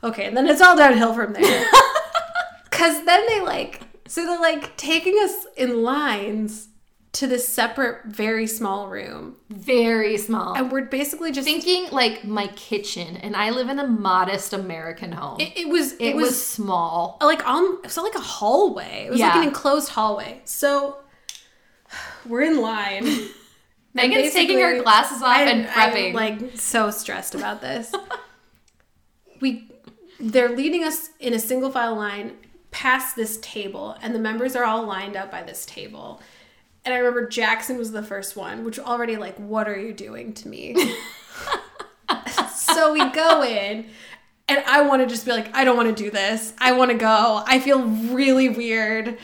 Okay, and then it's all downhill from there. Because then they like so they're like taking us in lines to this separate, very small room, very small. and we're basically just thinking like my kitchen, and I live in a modest American home. It, It, it was it, was, was, small. like on it was like a hallway. It was like an enclosed hallway. So we're in line. Megan's taking her glasses off and prepping. I'm like so stressed about this. we they're leading us in a single file line past this table, and the members are all lined up by this table. And I remember Jackson was the first one, which already like, what are you doing to me? so we go in, and I want to just be like, I don't want to do this. I want to go. I feel really weird.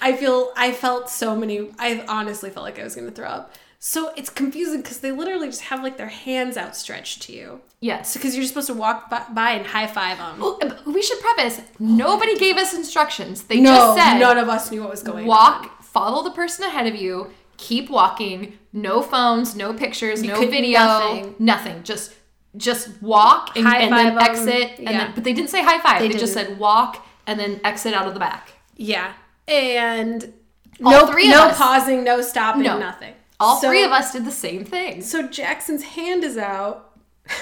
I feel I felt so many. I honestly felt like I was going to throw up. So it's confusing because they literally just have like their hands outstretched to you. yes. Because you're supposed to walk by, by and high five them. Well, we should preface. Nobody gave us instructions. They No, just said none of us knew what was going on. Follow the person ahead of you, keep walking. No phones, no pictures, no video, nothing. nothing. Just just walk and, and then exit. And then, but they didn't say high five. They, They just said walk and then exit out of the back. Yeah, and All no, three of no us. pausing, no stopping, No. nothing. All So- three of us did the same thing. So Jackson's hand is out.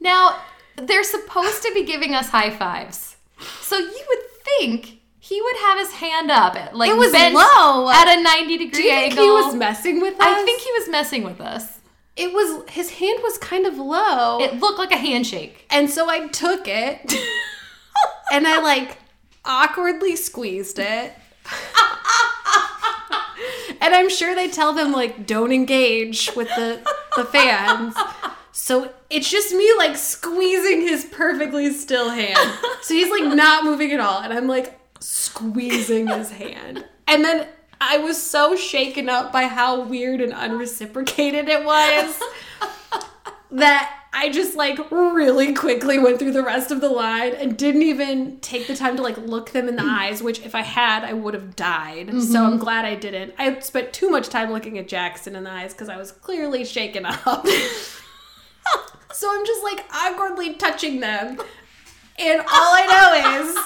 Now, they're supposed to be giving us high fives. So you would think he would have his hand up at like It was bent low. at a 90 degree Do you think angle. he was messing with us? I think he was messing with us. it was his hand was kind of low, It looked like a handshake. and so I took it and I like awkwardly squeezed it. and I'm sure they tell them like don't engage with the the fans. So it's just me like squeezing his perfectly still hand. So he's like not moving at all and I'm like squeezing his hand. And then I was so shaken up by how weird and unreciprocated it was that I just like really quickly went through the rest of the line and didn't even take the time to like look them in the mm-hmm. eyes, which if I had, I would have died. So mm-hmm. I'm glad I didn't. I spent too much time looking at Jackson in the eyes because I was clearly shaken up. so I'm just like awkwardly touching them. And all I know is,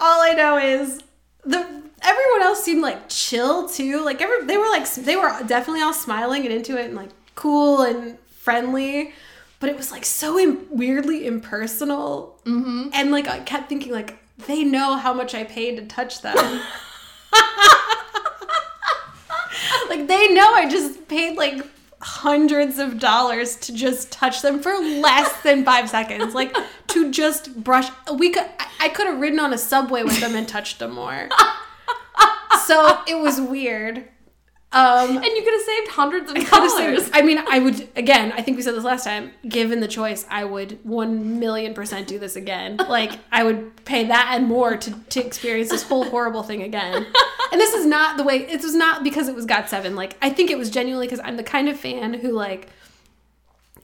all I know is the everyone else seemed like chill too. Like every they were like they were definitely all smiling and into it and like cool and friendly. But it was like so Im- weirdly impersonal. Mm-hmm. And like I kept thinking like they know how much I paid to touch them. like they know I just paid like hundreds of dollars to just touch them for less than five seconds. Like to just brush. We could. I, I could have ridden on a subway with them and touched them more. So it was weird. Um, And you could have saved hundreds of Could've dollars. saved- I mean, I would again. I think we said this last time. Given the choice, I would one million percent do this again. Like I would pay that and more to to experience this whole horrible thing again. And this is not the way. It was not because it was Got Seven. Like I think it was genuinely because I'm the kind of fan who like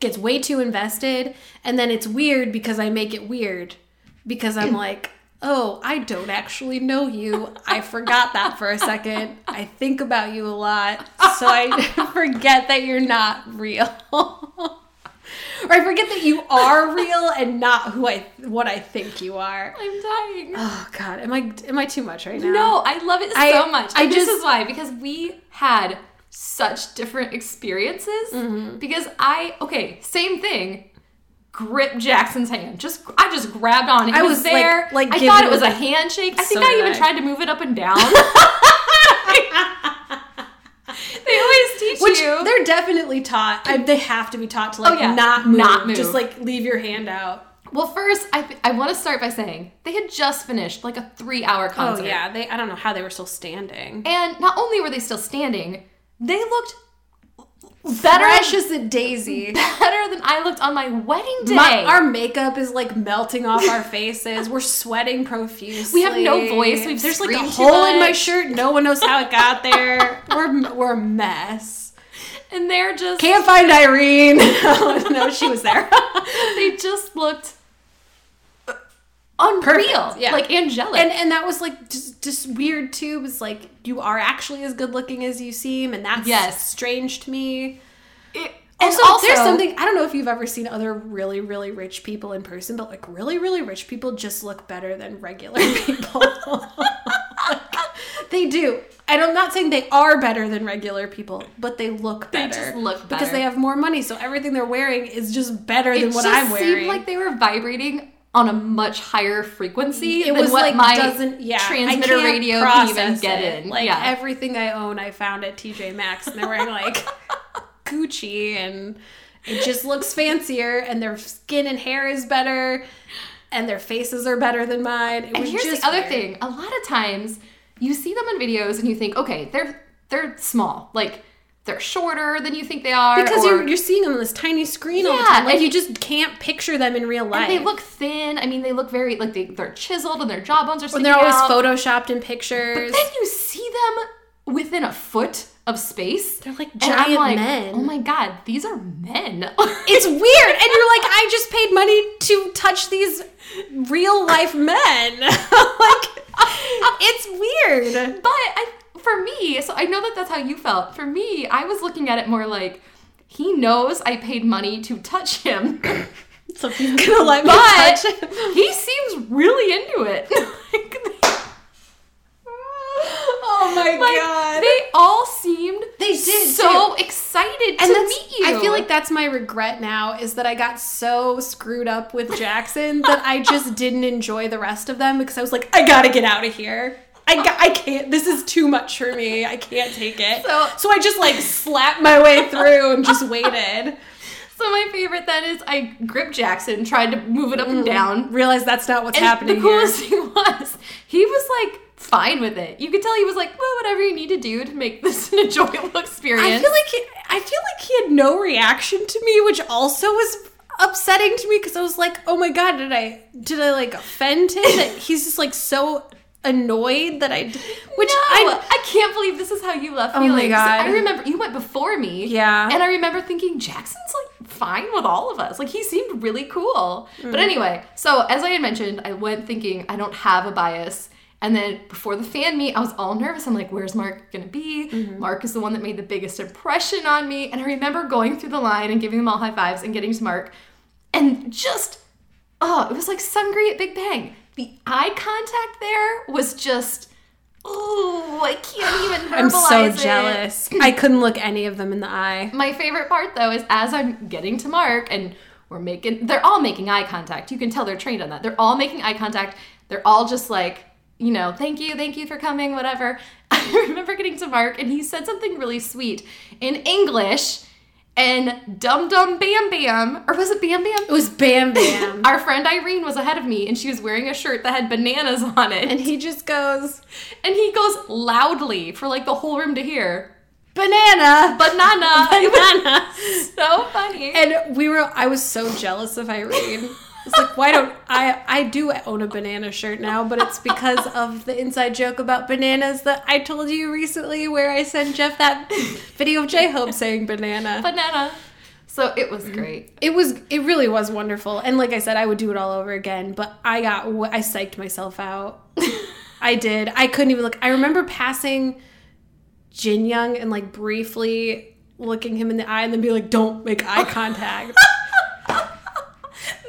gets way too invested, and then it's weird because I make it weird because I'm like. Oh, I don't actually know you. I forgot that for a second. I think about you a lot, so I forget that you're not real. or I forget that you are real and not who I what I think you are. I'm dying. Oh god, am I am I too much right now? No, I love it I- so much. I And this just- is why because we had such different experiences. Mm-hmm. Because I okay, same thing. Grip Jackson's hand. Just I just grabbed on. It I was, was, there. like, I thought it was a- handshake. I think So I even I. tried to move it up and down. they always teach Which you. they're definitely taught. I, they have to be taught to like Oh, yeah. not move, Not move. just like leave your hand out. Well, first, I, I want to start by saying they had just finished like a three hour concert. Oh concert. yeah, they. I don't know how they were still standing. And not only were they still standing, they looked better, Fresh as a daisy. better than I looked on my wedding day. My, our makeup is like melting off our faces. We're sweating profusely. We have no voice. We've There's like a hole in my shirt. No one knows how it got there. we're we're a mess. and they're just Can't find Irene. no, no, she was there. they just looked unreal, Perfect, yeah. like angelic. and and that was like just just weird too. It was like you are actually as good looking as you seem, and that's Yes. strange to me. It- And also, also, there's something I don't know if you've ever seen other really really rich people in person, but like really really rich people just look better than regular people. they do. And I'm not saying they are better than regular people, but they look better. They just look because they have more money, so everything they're wearing is just better it than what I'm wearing. It seemed like they were vibrating on a much higher frequency it than was what like my doesn't yeah transmitter radio can even get it. in. Like yeah. everything I own, I found at TJ Maxx, and they're wearing like Gucci, and it just looks fancier, and their skin and hair is better, and their faces are better than mine. It And was here's just the other weird. thing: a lot of times you see them in videos and you think, okay, they're they're small, like they're shorter than you think they are, because or- you're you're seeing them on this tiny screen all the time. Like and you just can't picture them in real life. and they look thin. I mean, they look very like they they're chiseled and their jawbones are sticking they're always out. photoshopped in pictures. But then you see them within a foot of space. They're like giant like, men. Oh my god, these are men. It's weird. And you're like, I just paid money to touch these real life men. like, it's weird. But I, for me, so I know that that's how you felt. For me, I was looking at it more like he knows I paid money to touch him, So he's gonna let me touch him. he seems really into it. Oh my like, they all seemed They did, so excited to and that's, meet you. I feel like that's my regret now is that I got so screwed up with Jackson that I just didn't enjoy the rest of them because I was like, I gotta get out of here. I, I can't. This is too much for me. I can't take it. So- so I just like slapped my way through and just waited. So my favorite then is I gripped Jackson, tried to move it up and mm. down. Realized that's not what's And happening the coolest here. thing was he was like fine with it. You could tell he was like, well, whatever you need to do to make this an enjoyable experience. I feel like he, I feel like he had no reaction to me, which also was upsetting to me because I was like, oh my god, did I did I like offend him? he's just like so annoyed that I, which no, I I, can't believe this is how you left me. Oh my God. I remember you went before me. Yeah. And I remember thinking Jackson's like fine with all of us. Like he seemed really cool. Mm. But anyway, so as I had mentioned, I went thinking I don't have a bias. And then before the fan meet, I was all nervous. I'm like, where's Mark gonna be? Mm-hmm. Mark is the one that made the biggest impression on me. And I remember going through the line and giving them all high fives and getting to Mark. And just, oh, it was like Seungri at Big Bang. The eye contact there was just, ooh, I can't even verbalize I'm so it. jealous. I couldn't look any of them in the eye. My favorite part though is as I'm getting to Mark and we're making they're all making eye contact. You can tell they're trained on that. They're all making eye contact. They're all just like, you know, thank you, thank you for coming, whatever. I remember getting to Mark and he said something really sweet in English and dum dum bam bam or was it bam bam? It was Bam Bam, Our friend Irene was ahead of me and she was wearing a shirt that had bananas on it. and he just goes, And he goes loudly for like the whole room to hear, banana, Banana. banana. so funny. And we were I was so jealous of Irene. It's like why don't I I do own a banana shirt now, but it's because of the inside joke about bananas that I told you recently where I sent Jeff that video of J Hope saying banana. Banana. So it was mm-hmm. great. It was it really was wonderful. And like I said I would do it all over again, but I got I psyched myself out. I did. I couldn't even look. I remember passing Jin Young and like briefly looking him in the eye and then be like, "Don't make eye contact."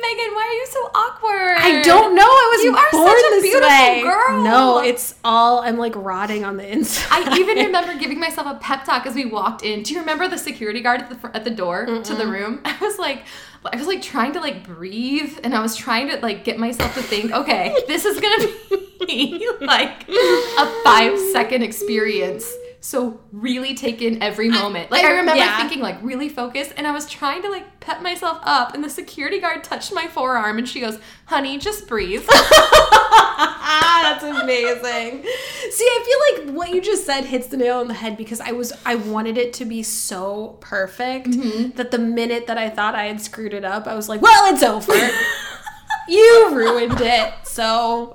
Megan, why are you so awkward? I don't know. I was You are born such a this beautiful way. girl. No, it's all I'm like rotting on the inside. I even remember giving myself a pep talk as we walked in. Do you remember the security guard at the at the door to the room? I was like, I was like trying to like breathe, and I was trying to like get myself to think, okay, this is gonna be like a five second experience. So really take in every moment. Like I, I- remember yeah. thinking, like really focus, and I was trying to like pep myself up, and the security guard touched my forearm, and she goes, "Honey, just breathe." that's amazing. See, I feel like what you just said hits the nail on the head because I was I wanted it to be so perfect Mm-hmm. that the minute that I thought I had screwed it up, I was like, "Well, it's over. you ruined it." So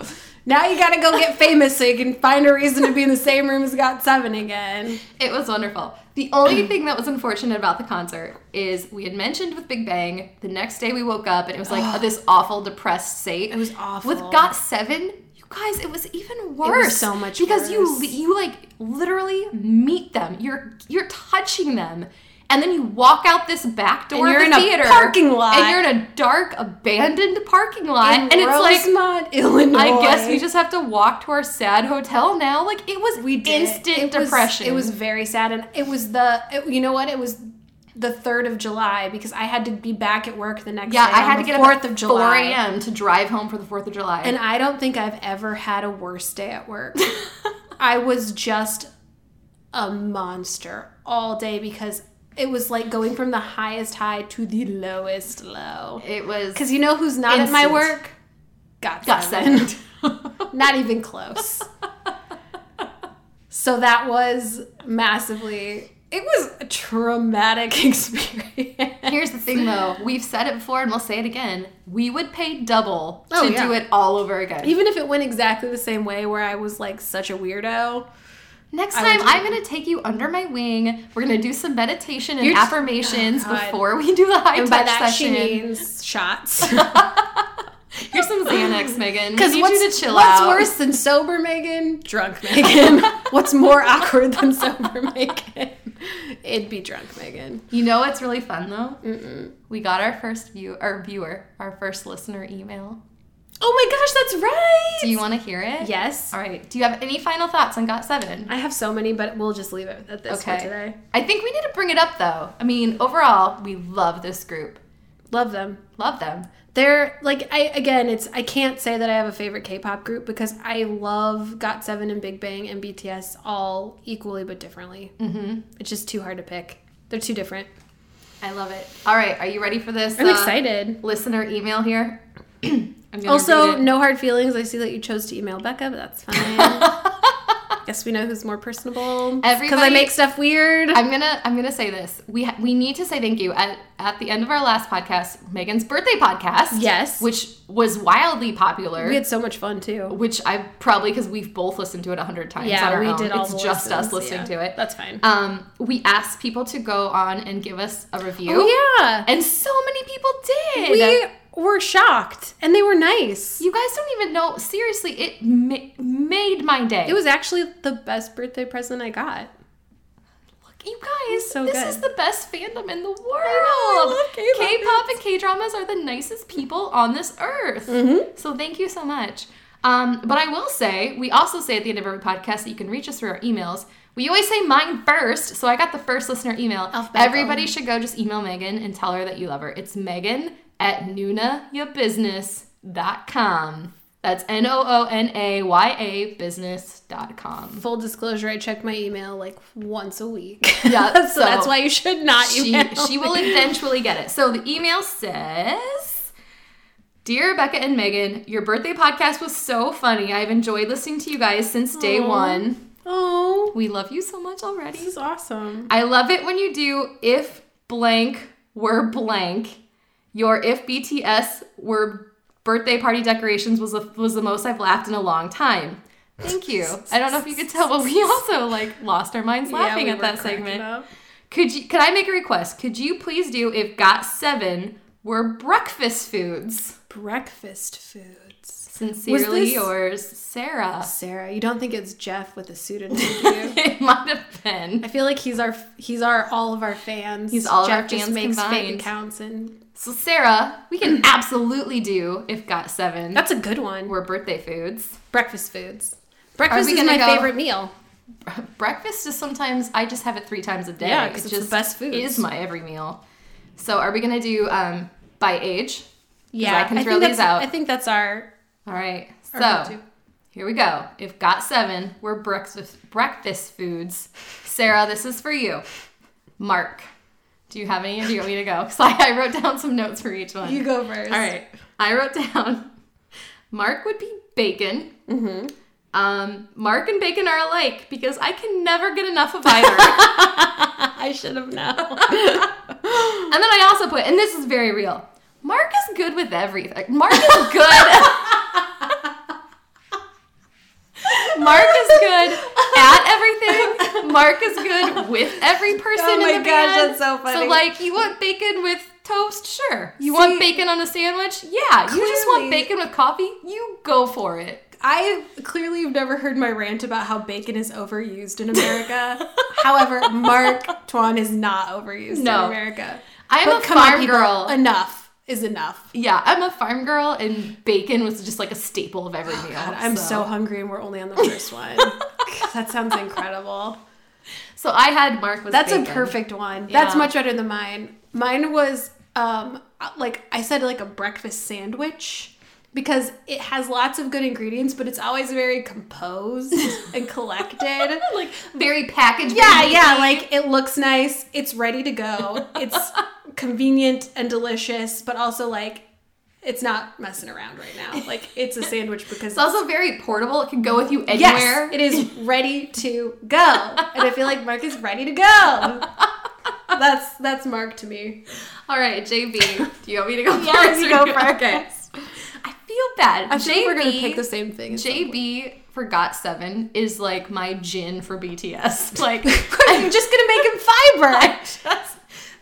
now you got to go get famous so you can find a reason to be in the same room as Got Seven again. It was wonderful. The only thing that was unfortunate about the concert is we had mentioned with Big Bang. The next day we woke up and it was like this awful depressed state. It was awful. With Got Seven, you guys, it was even worse. so much because you you like literally meet them. You're you're touching them. And then you walk out this back door And you're of the in a theater, parking lot. and you're in a dark, abandoned parking lot, In and it's like Rosemont, Illinois. I guess we just have to walk to our sad hotel now. Like it was we did. instant It was- depression. it was very sad, and it was the it- you know what? It was the third of July because I had to be back at work the next Yeah, day. I had to the get up fourth at of 4 July. a.m. to drive home for the 4th of July. And I don't think I've ever had a worse day at work. I was just a monster all day because it was like going from the highest high to the lowest low. it was Because you know who's not at my work? Got, got sent. Not even close. so that was massively. It was a traumatic experience. Here's the thing though, we've said it before and we'll say it again. We would pay double Oh, to yeah. do it all over again. Even if it went exactly the same way, where I was like such a weirdo. Next time, I'm going to take you under my wing. We're going to do some meditation and You're just- affirmations Oh, before we do the high And by that session. she means shots. Here's some Xanax, Megan. Because need what's, you to chill out. what's out. worse than sober Megan? Drunk Megan. what's more awkward than sober Megan? It'd be drunk Megan. You know what's really fun though? Mm-mm. We got our first view, our viewer, our first listener email. Oh my gosh, that's right. Do you want to hear it? Yes. All right. Do you have any final thoughts on Got Seven? I have so many, but we'll just leave it at this for today. I think we need to bring it up though. I mean, overall, we love this group. Love them. Love them. They're like I again, it's I can't say that I have a favorite K-pop group because I love GOT7 and Big Bang and BTS all equally but differently. Mm-hmm. It's just too hard to pick. They're too different. I love it. All right. Are you ready for this? I'm uh, excited. Listener email here. Also, no hard feelings. I see that you chose to email Becca, but that's fine. Guess we know who's more personable. Because I make stuff weird. I'm gonna I'm gonna say this. We ha- we need to say thank you at at the end of our last podcast, Megan's birthday podcast. Yes. which was wildly popular. we had so much fun too. which I probably because we've both listened to it a hundred times. Yeah, we own. did all It's just us listening yeah. to it. That's fine. Um, we asked people to go on and give us a review. oh yeah. and so many people did. we were shocked and they were nice. you guys don't even know. Seriously, it ma- made my day. It was actually the best birthday present I got. Look, you guys, so this good. is the best fandom in the world. I love K-pop. K-pop and K-dramas are the nicest people on this earth. Mm-hmm. So thank you so much. Um, but I will say, we also say at the end of every podcast that you can reach us through our emails. We always say mine first, so I got the first listener email. Everybody should go just email Megan and tell her that you love her. It's Megan at nunayabusiness.com. That's N O O N A Y A business.com. Full disclosure, I check my email like once a week. Yeah, so, so that's why you should not she, email. she will eventually get it. So the email says Dear Rebecca and Megan, your birthday podcast was so funny. I've enjoyed listening to you guys since day Aw. one. Oh, We love you so much already. this is awesome. I love it when you do if blank were blank. Your if BTS were birthday party decorations was the, was the most I've laughed in a long time. Thank you. I don't know if you could tell, but we also like lost our minds laughing we at that segment. up. Could you? Could I make a request? Could you please do if got seven were breakfast foods? Breakfast foods. Sincerely yours, Sarah. Sarah, you don't think it's Jeff with a pseudonym, it might have been. I feel like he's our he's our all of our fans. He's all of Jeff our just fans makes fake combined. accounts and So Sarah, we can absolutely do if got seven that's a good one. We're birthday foods. breakfast foods. Breakfast is my go- favorite meal. breakfast is sometimes I just have it three times a day. Yeah, 'cause it's the best food. Is my every meal. So are we gonna do um by age? Yeah, I can throw think these out. I think that's our. All right. So go-to. here we go. If got seven we're breakfast breakfast foods, Sarah, this is for you. Mark, do you have any? Or do you want me to go? Because I, I wrote down some notes for each one. You go first. All right. I wrote down Mark would be bacon. Mm-hmm. Um, Mark and bacon are alike because I can never get enough of either. I should have known. and then I also put, and this is very real. Mark is good with everything. Mark is good. Mark is good at everything. Mark is good with every person oh in your life. Oh my gosh, band. that's so funny. So like, you want bacon with toast? Sure. You want bacon on a sandwich? Yeah. You just want bacon with coffee? You go for it. I clearly have never heard my rant about how bacon is overused in America. However, Mark Tuan is not overused No. in America. I am But a come on, farm people, girl. Enough is enough. yeah, I'm a farm girl, and bacon was just like a staple of every meal. God, I'm so. hungry, and we're only on the first one. that sounds incredible. So I had Mark was That's bacon. a perfect one. That's much better than mine. Mine was um like I said like a breakfast sandwich because it has lots of good ingredients, but it's always very composed and collected. like very packaged. Yeah, yeah, like it looks nice, it's ready to go. It's convenient and delicious, but also like it's not messing around right now. Like it's a sandwich because It's also very portable. It can go with you anywhere. Yes, it is ready to go. And I feel like Mark is ready to go. That's that's Mark to me. All right, JB. Do you want me to go Yeah, first? you or go first. Okay. I feel bad. I think we're gonna pick the same thing. at some point. JB for Got Seven is like my Jin for BTS. Like I'm just gonna make him fiber.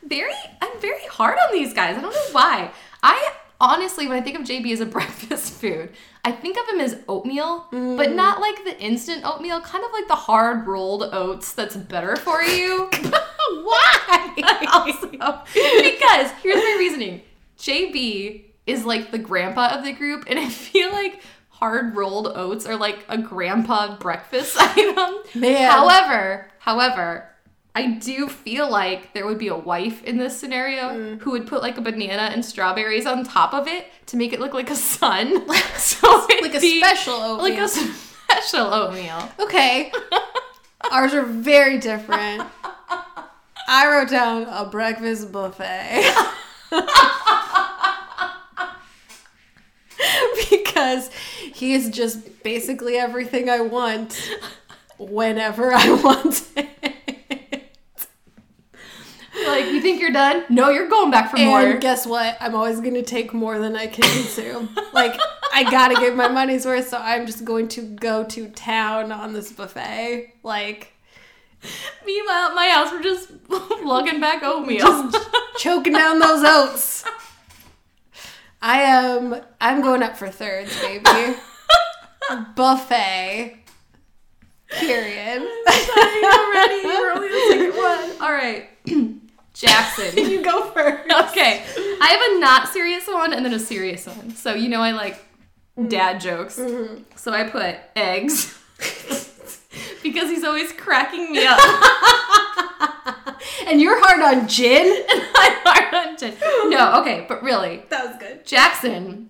Very I'm very hard on these guys. I don't know why. I honestly when I think of JB as a breakfast food, I think of him as oatmeal, but mm. not like the instant oatmeal, kind of like the hard rolled oats that's better for you. Why? also, because here's my reasoning. JB is like the grandpa of the group, and I feel like hard rolled oats are like a grandpa breakfast item. Man. However, however, I do feel like there would be a wife in this scenario mm. who would put like a banana and strawberries on top of it to make it look like a sun. so like a special oatmeal. like a special oatmeal. okay. Ours are very different. I wrote down a breakfast buffet. because he is just basically everything I want whenever I want it. Like, you think you're done? No, you're going back for more. And more. guess what? I'm always going to take more than I can consume. like, I got to get my money's worth, so I'm just going to go to town on this buffet. Like, Meanwhile, at my house, we're just lugging back oatmeal. choking down those oats. I am. I'm going up for thirds, baby. Buffet. Period. already. We're only the second one. All right. Jackson. you go first. Okay. I have a not serious one and then a serious one. So, you know, I like mm-hmm. dad jokes. Mm-hmm. So I put eggs. because he's always cracking me up. And you're hard on Jin. And I'm hard on Jin. No, okay, but really, That was good. Jackson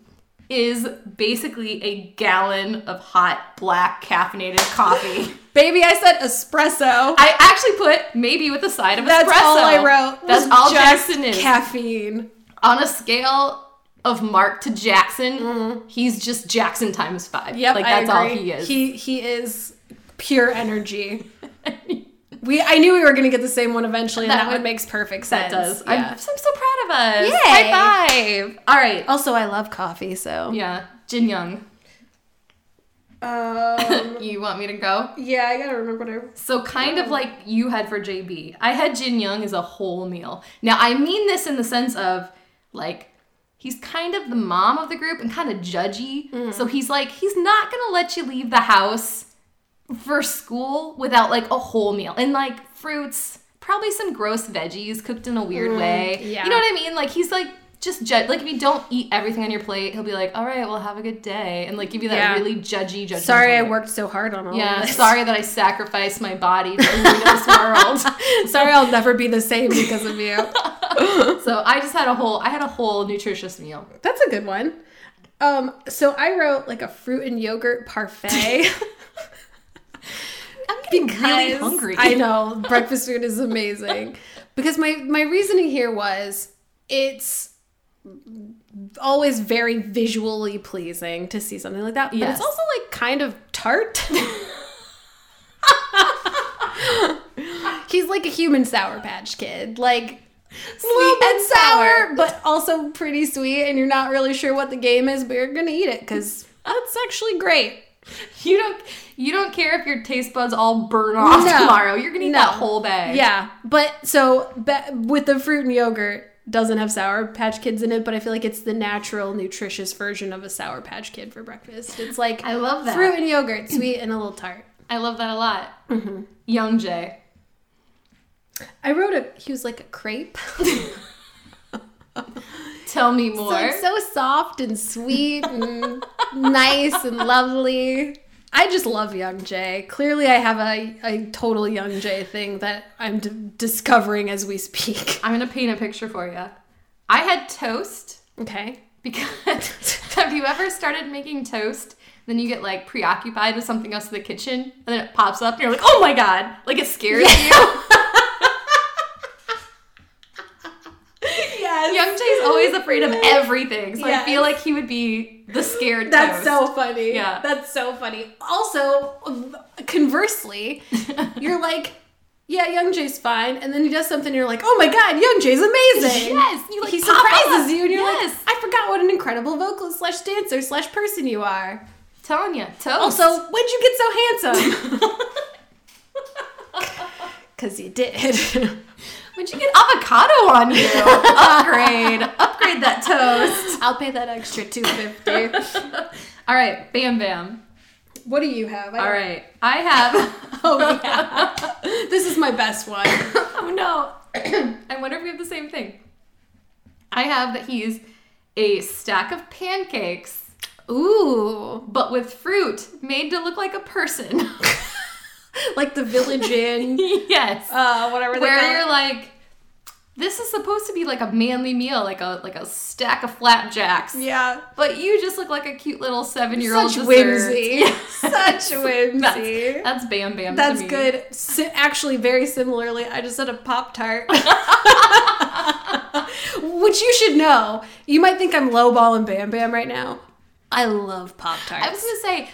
is basically a gallon of hot black caffeinated coffee. Baby, I said espresso. I actually put maybe with a side of espresso. That's all I wrote. That's all just Jackson is. Caffeine. On a scale of Mark to Jackson, he's just Jackson times five. Mm-hmm. Yep, like that's all he is. He he is pure energy. We I knew we were gonna get the same one eventually, and That that, one makes perfect sense. That does. I'm, I'm so proud of us. Yay. High five. All right. Also, I love coffee, so Yeah. Jin Young. Um, You want me to go? yeah, I gotta remember. So kind of like you had for JB. I had Jin Young as a whole meal. Now I mean this in the sense of like he's kind of the mom of the group and kind of judgy. So he's like he's not to let you leave the house for school without like a whole meal. And like fruits, probably some gross veggies cooked in a weird way. yeah. You know what I mean? Like he's like just judge like if you don't eat everything on your plate, he'll be like, "All right, well have a good day." And like give you that Yeah. really judgy judgmental Sorry, I worked so hard on all Yeah, of this. sorry that I sacrificed my body for Luna's world. sorry, I'll never be the same because of you. So I just had a whole, I had a whole nutritious meal. That's a good one. Um, so I wrote like a fruit and yogurt parfait. I'm getting really because- hungry. I know breakfast food is amazing because my my reasoning here was it's always very visually pleasing to see something like that, but it's also like kind of tart. He's like a human sour patch kid, like sweet and sour, but also pretty sweet, and you're not really sure what the game is, but you're gonna eat it because that's actually great. You don't, you don't care if your taste buds all burn off No. tomorrow. You're gonna eat No. that whole bag. Yeah, but so be- with the fruit and yogurt doesn't have sour patch kids in it, but I feel like it's the natural nutritious version of a sour patch kid for breakfast. It's like I love that. fruit and yogurt, sweet and a little tart. I love that a lot. Mm-hmm. Youngjae. I wrote a he was like a crepe. Tell me more. it's so soft and sweet and nice and lovely. I just love Youngjae. Clearly, I have a, a total Youngjae thing that I'm d- discovering as we speak. I'm gonna paint a picture for you. I had toast Okay. because have you ever started making toast? Then you get like preoccupied with something else in the kitchen, and then it pops up, and you're like, "Oh my god!" Like it scares you. Yes. Youngjae's always afraid of everything, so I feel like he would be the scared That's toast. so funny. Yeah. That's so funny. Also, conversely, you're like, yeah, Youngjae's fine. And then he does something, and you're like, oh my God, Youngjae's amazing. Yes, you, like, he surprises up. you, and you're Yes. like, I forgot what an incredible vocalist slash dancer slash person you are. telling you, toast. Also, when'd you get so handsome? Because you did. When'd you get avocado on you? upgrade, upgrade that toast. I'll pay that extra 250 All right, Bam Bam. What do you have? I All don't- I have. Oh, yeah. this is my best one. oh no! I wonder if we have the same thing. I have that he's a stack of pancakes, Ooh. but with fruit made to look like a person. Like the Village Inn. yes. uh, whatever where you're like this is supposed to be like a manly meal like a like a stack of flapjacks Yeah. but you just look like a cute little seven-year-old Such whimsy. Such whimsy. that's, that's bam bam That's good. Si- actually, very similarly, I just said a Pop Tart. Which you should know. You might think I'm lowballing Bam Bam right now. I love Pop Tarts. i was gonna say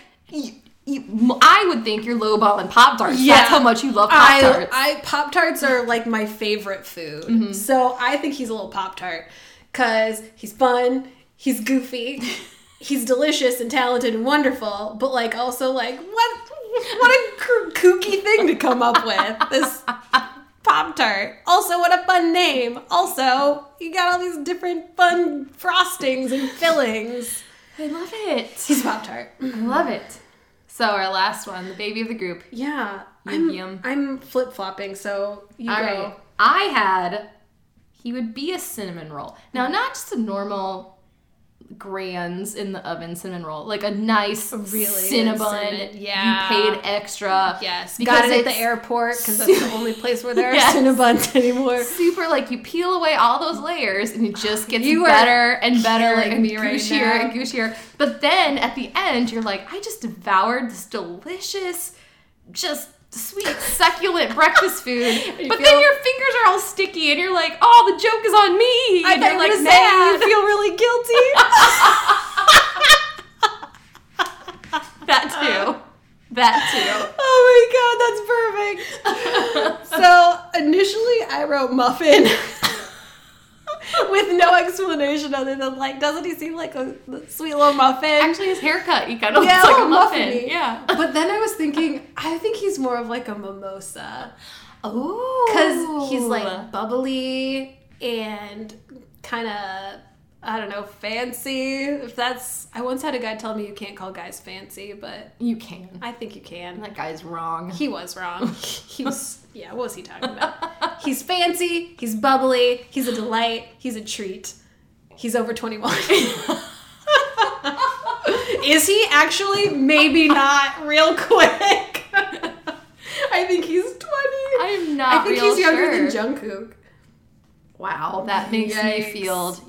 you, i would think you're lowballing pop tarts Yeah. that's how much you love pop tarts I, I Pop Tarts are like my favorite food. Mm-hmm. So I think he's a little Pop Tart because he's fun, he's goofy, he's delicious and talented and wonderful. But like also like what what a kooky thing to come up with this Pop Tart. Also, what a fun name. Also, you got all these different fun frostings and fillings. i love it He's Pop Tart. i love it so our last one the baby of the group Yeah, Yum, I'm yum. I'm flip flopping. So you All go. right. I had he would be a cinnamon roll. Now, not just a normal grands in the oven cinnamon roll, like a nice really cinnamon. yeah. You paid extra. Yes, Because got it at the airport because that's the only place where there are Yes. Cinnabons anymore. Super like you peel away all those layers and it just gets You better and better and me right gooshier now. and gooshier. But then at the end, you're like, I just devoured this delicious, just sweet, succulent breakfast food. You but feel- then your fingers are all sticky and you're like, oh, the joke is on me. I and you're like, say mad. you feel really guilty. that too. That too. oh my god, that's perfect. so initially I wrote muffin with no explanation other than like, doesn't he seem like a sweet little muffin? Actually, his haircut, he kind of Yeah, looks like a muffin. muffin-y. Yeah. but then I was thinking, I think he's more of like a mimosa. Oh. Because he's like bubbly and kind of, I don't know, fancy. If that's, I once had a guy tell me you can't call guys fancy, but You can. I think you can. That guy's wrong. He was wrong. He was, yeah, what was he talking about? He's fancy, he's bubbly, he's a delight, he's a treat. He's over 21. Is he actually? Maybe not, real quick. I think he's 20. I'm not I think he's younger sure. than Jungkook. Wow, that makes me feel feel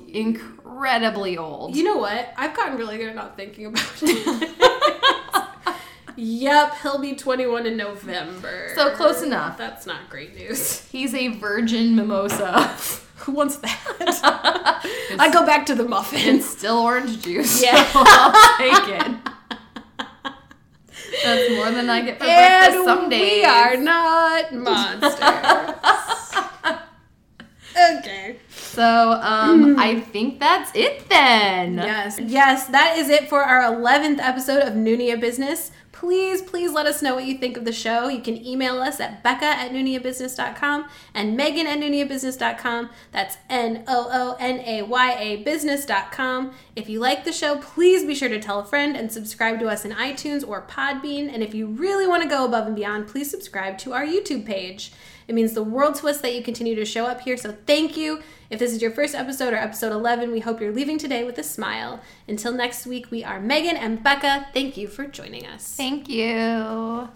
incredibly old. You know what? I've gotten really good at not thinking about it. yep, he'll be 21 in November. So close enough. That's not great news. He's a virgin mimosa. Who wants that? I go back to the muffin. It's still orange juice. Yeah. so I'll take it. That's more than I get for breakfast some days. we are not monsters. okay. So, um, I think that's it then. Yes. Yes, that is it for our 11th episode of Noonaya Business. Please, please let us know what you think of the show. You can email us at becca at noonayabusiness.com and megan at noonayabusiness.com. That's N O O N A Y A business.com. If you like the show, please be sure to tell a friend and subscribe to us in iTunes or Podbean. And if you really want to go above and beyond, please subscribe to our YouTube page. It means the world to us that you continue to show up here, so thank you. If this is your first episode or episode 11, we hope you're leaving today with a smile. Until next week, we are Megan and Becca. Thank you for joining us. Thank you.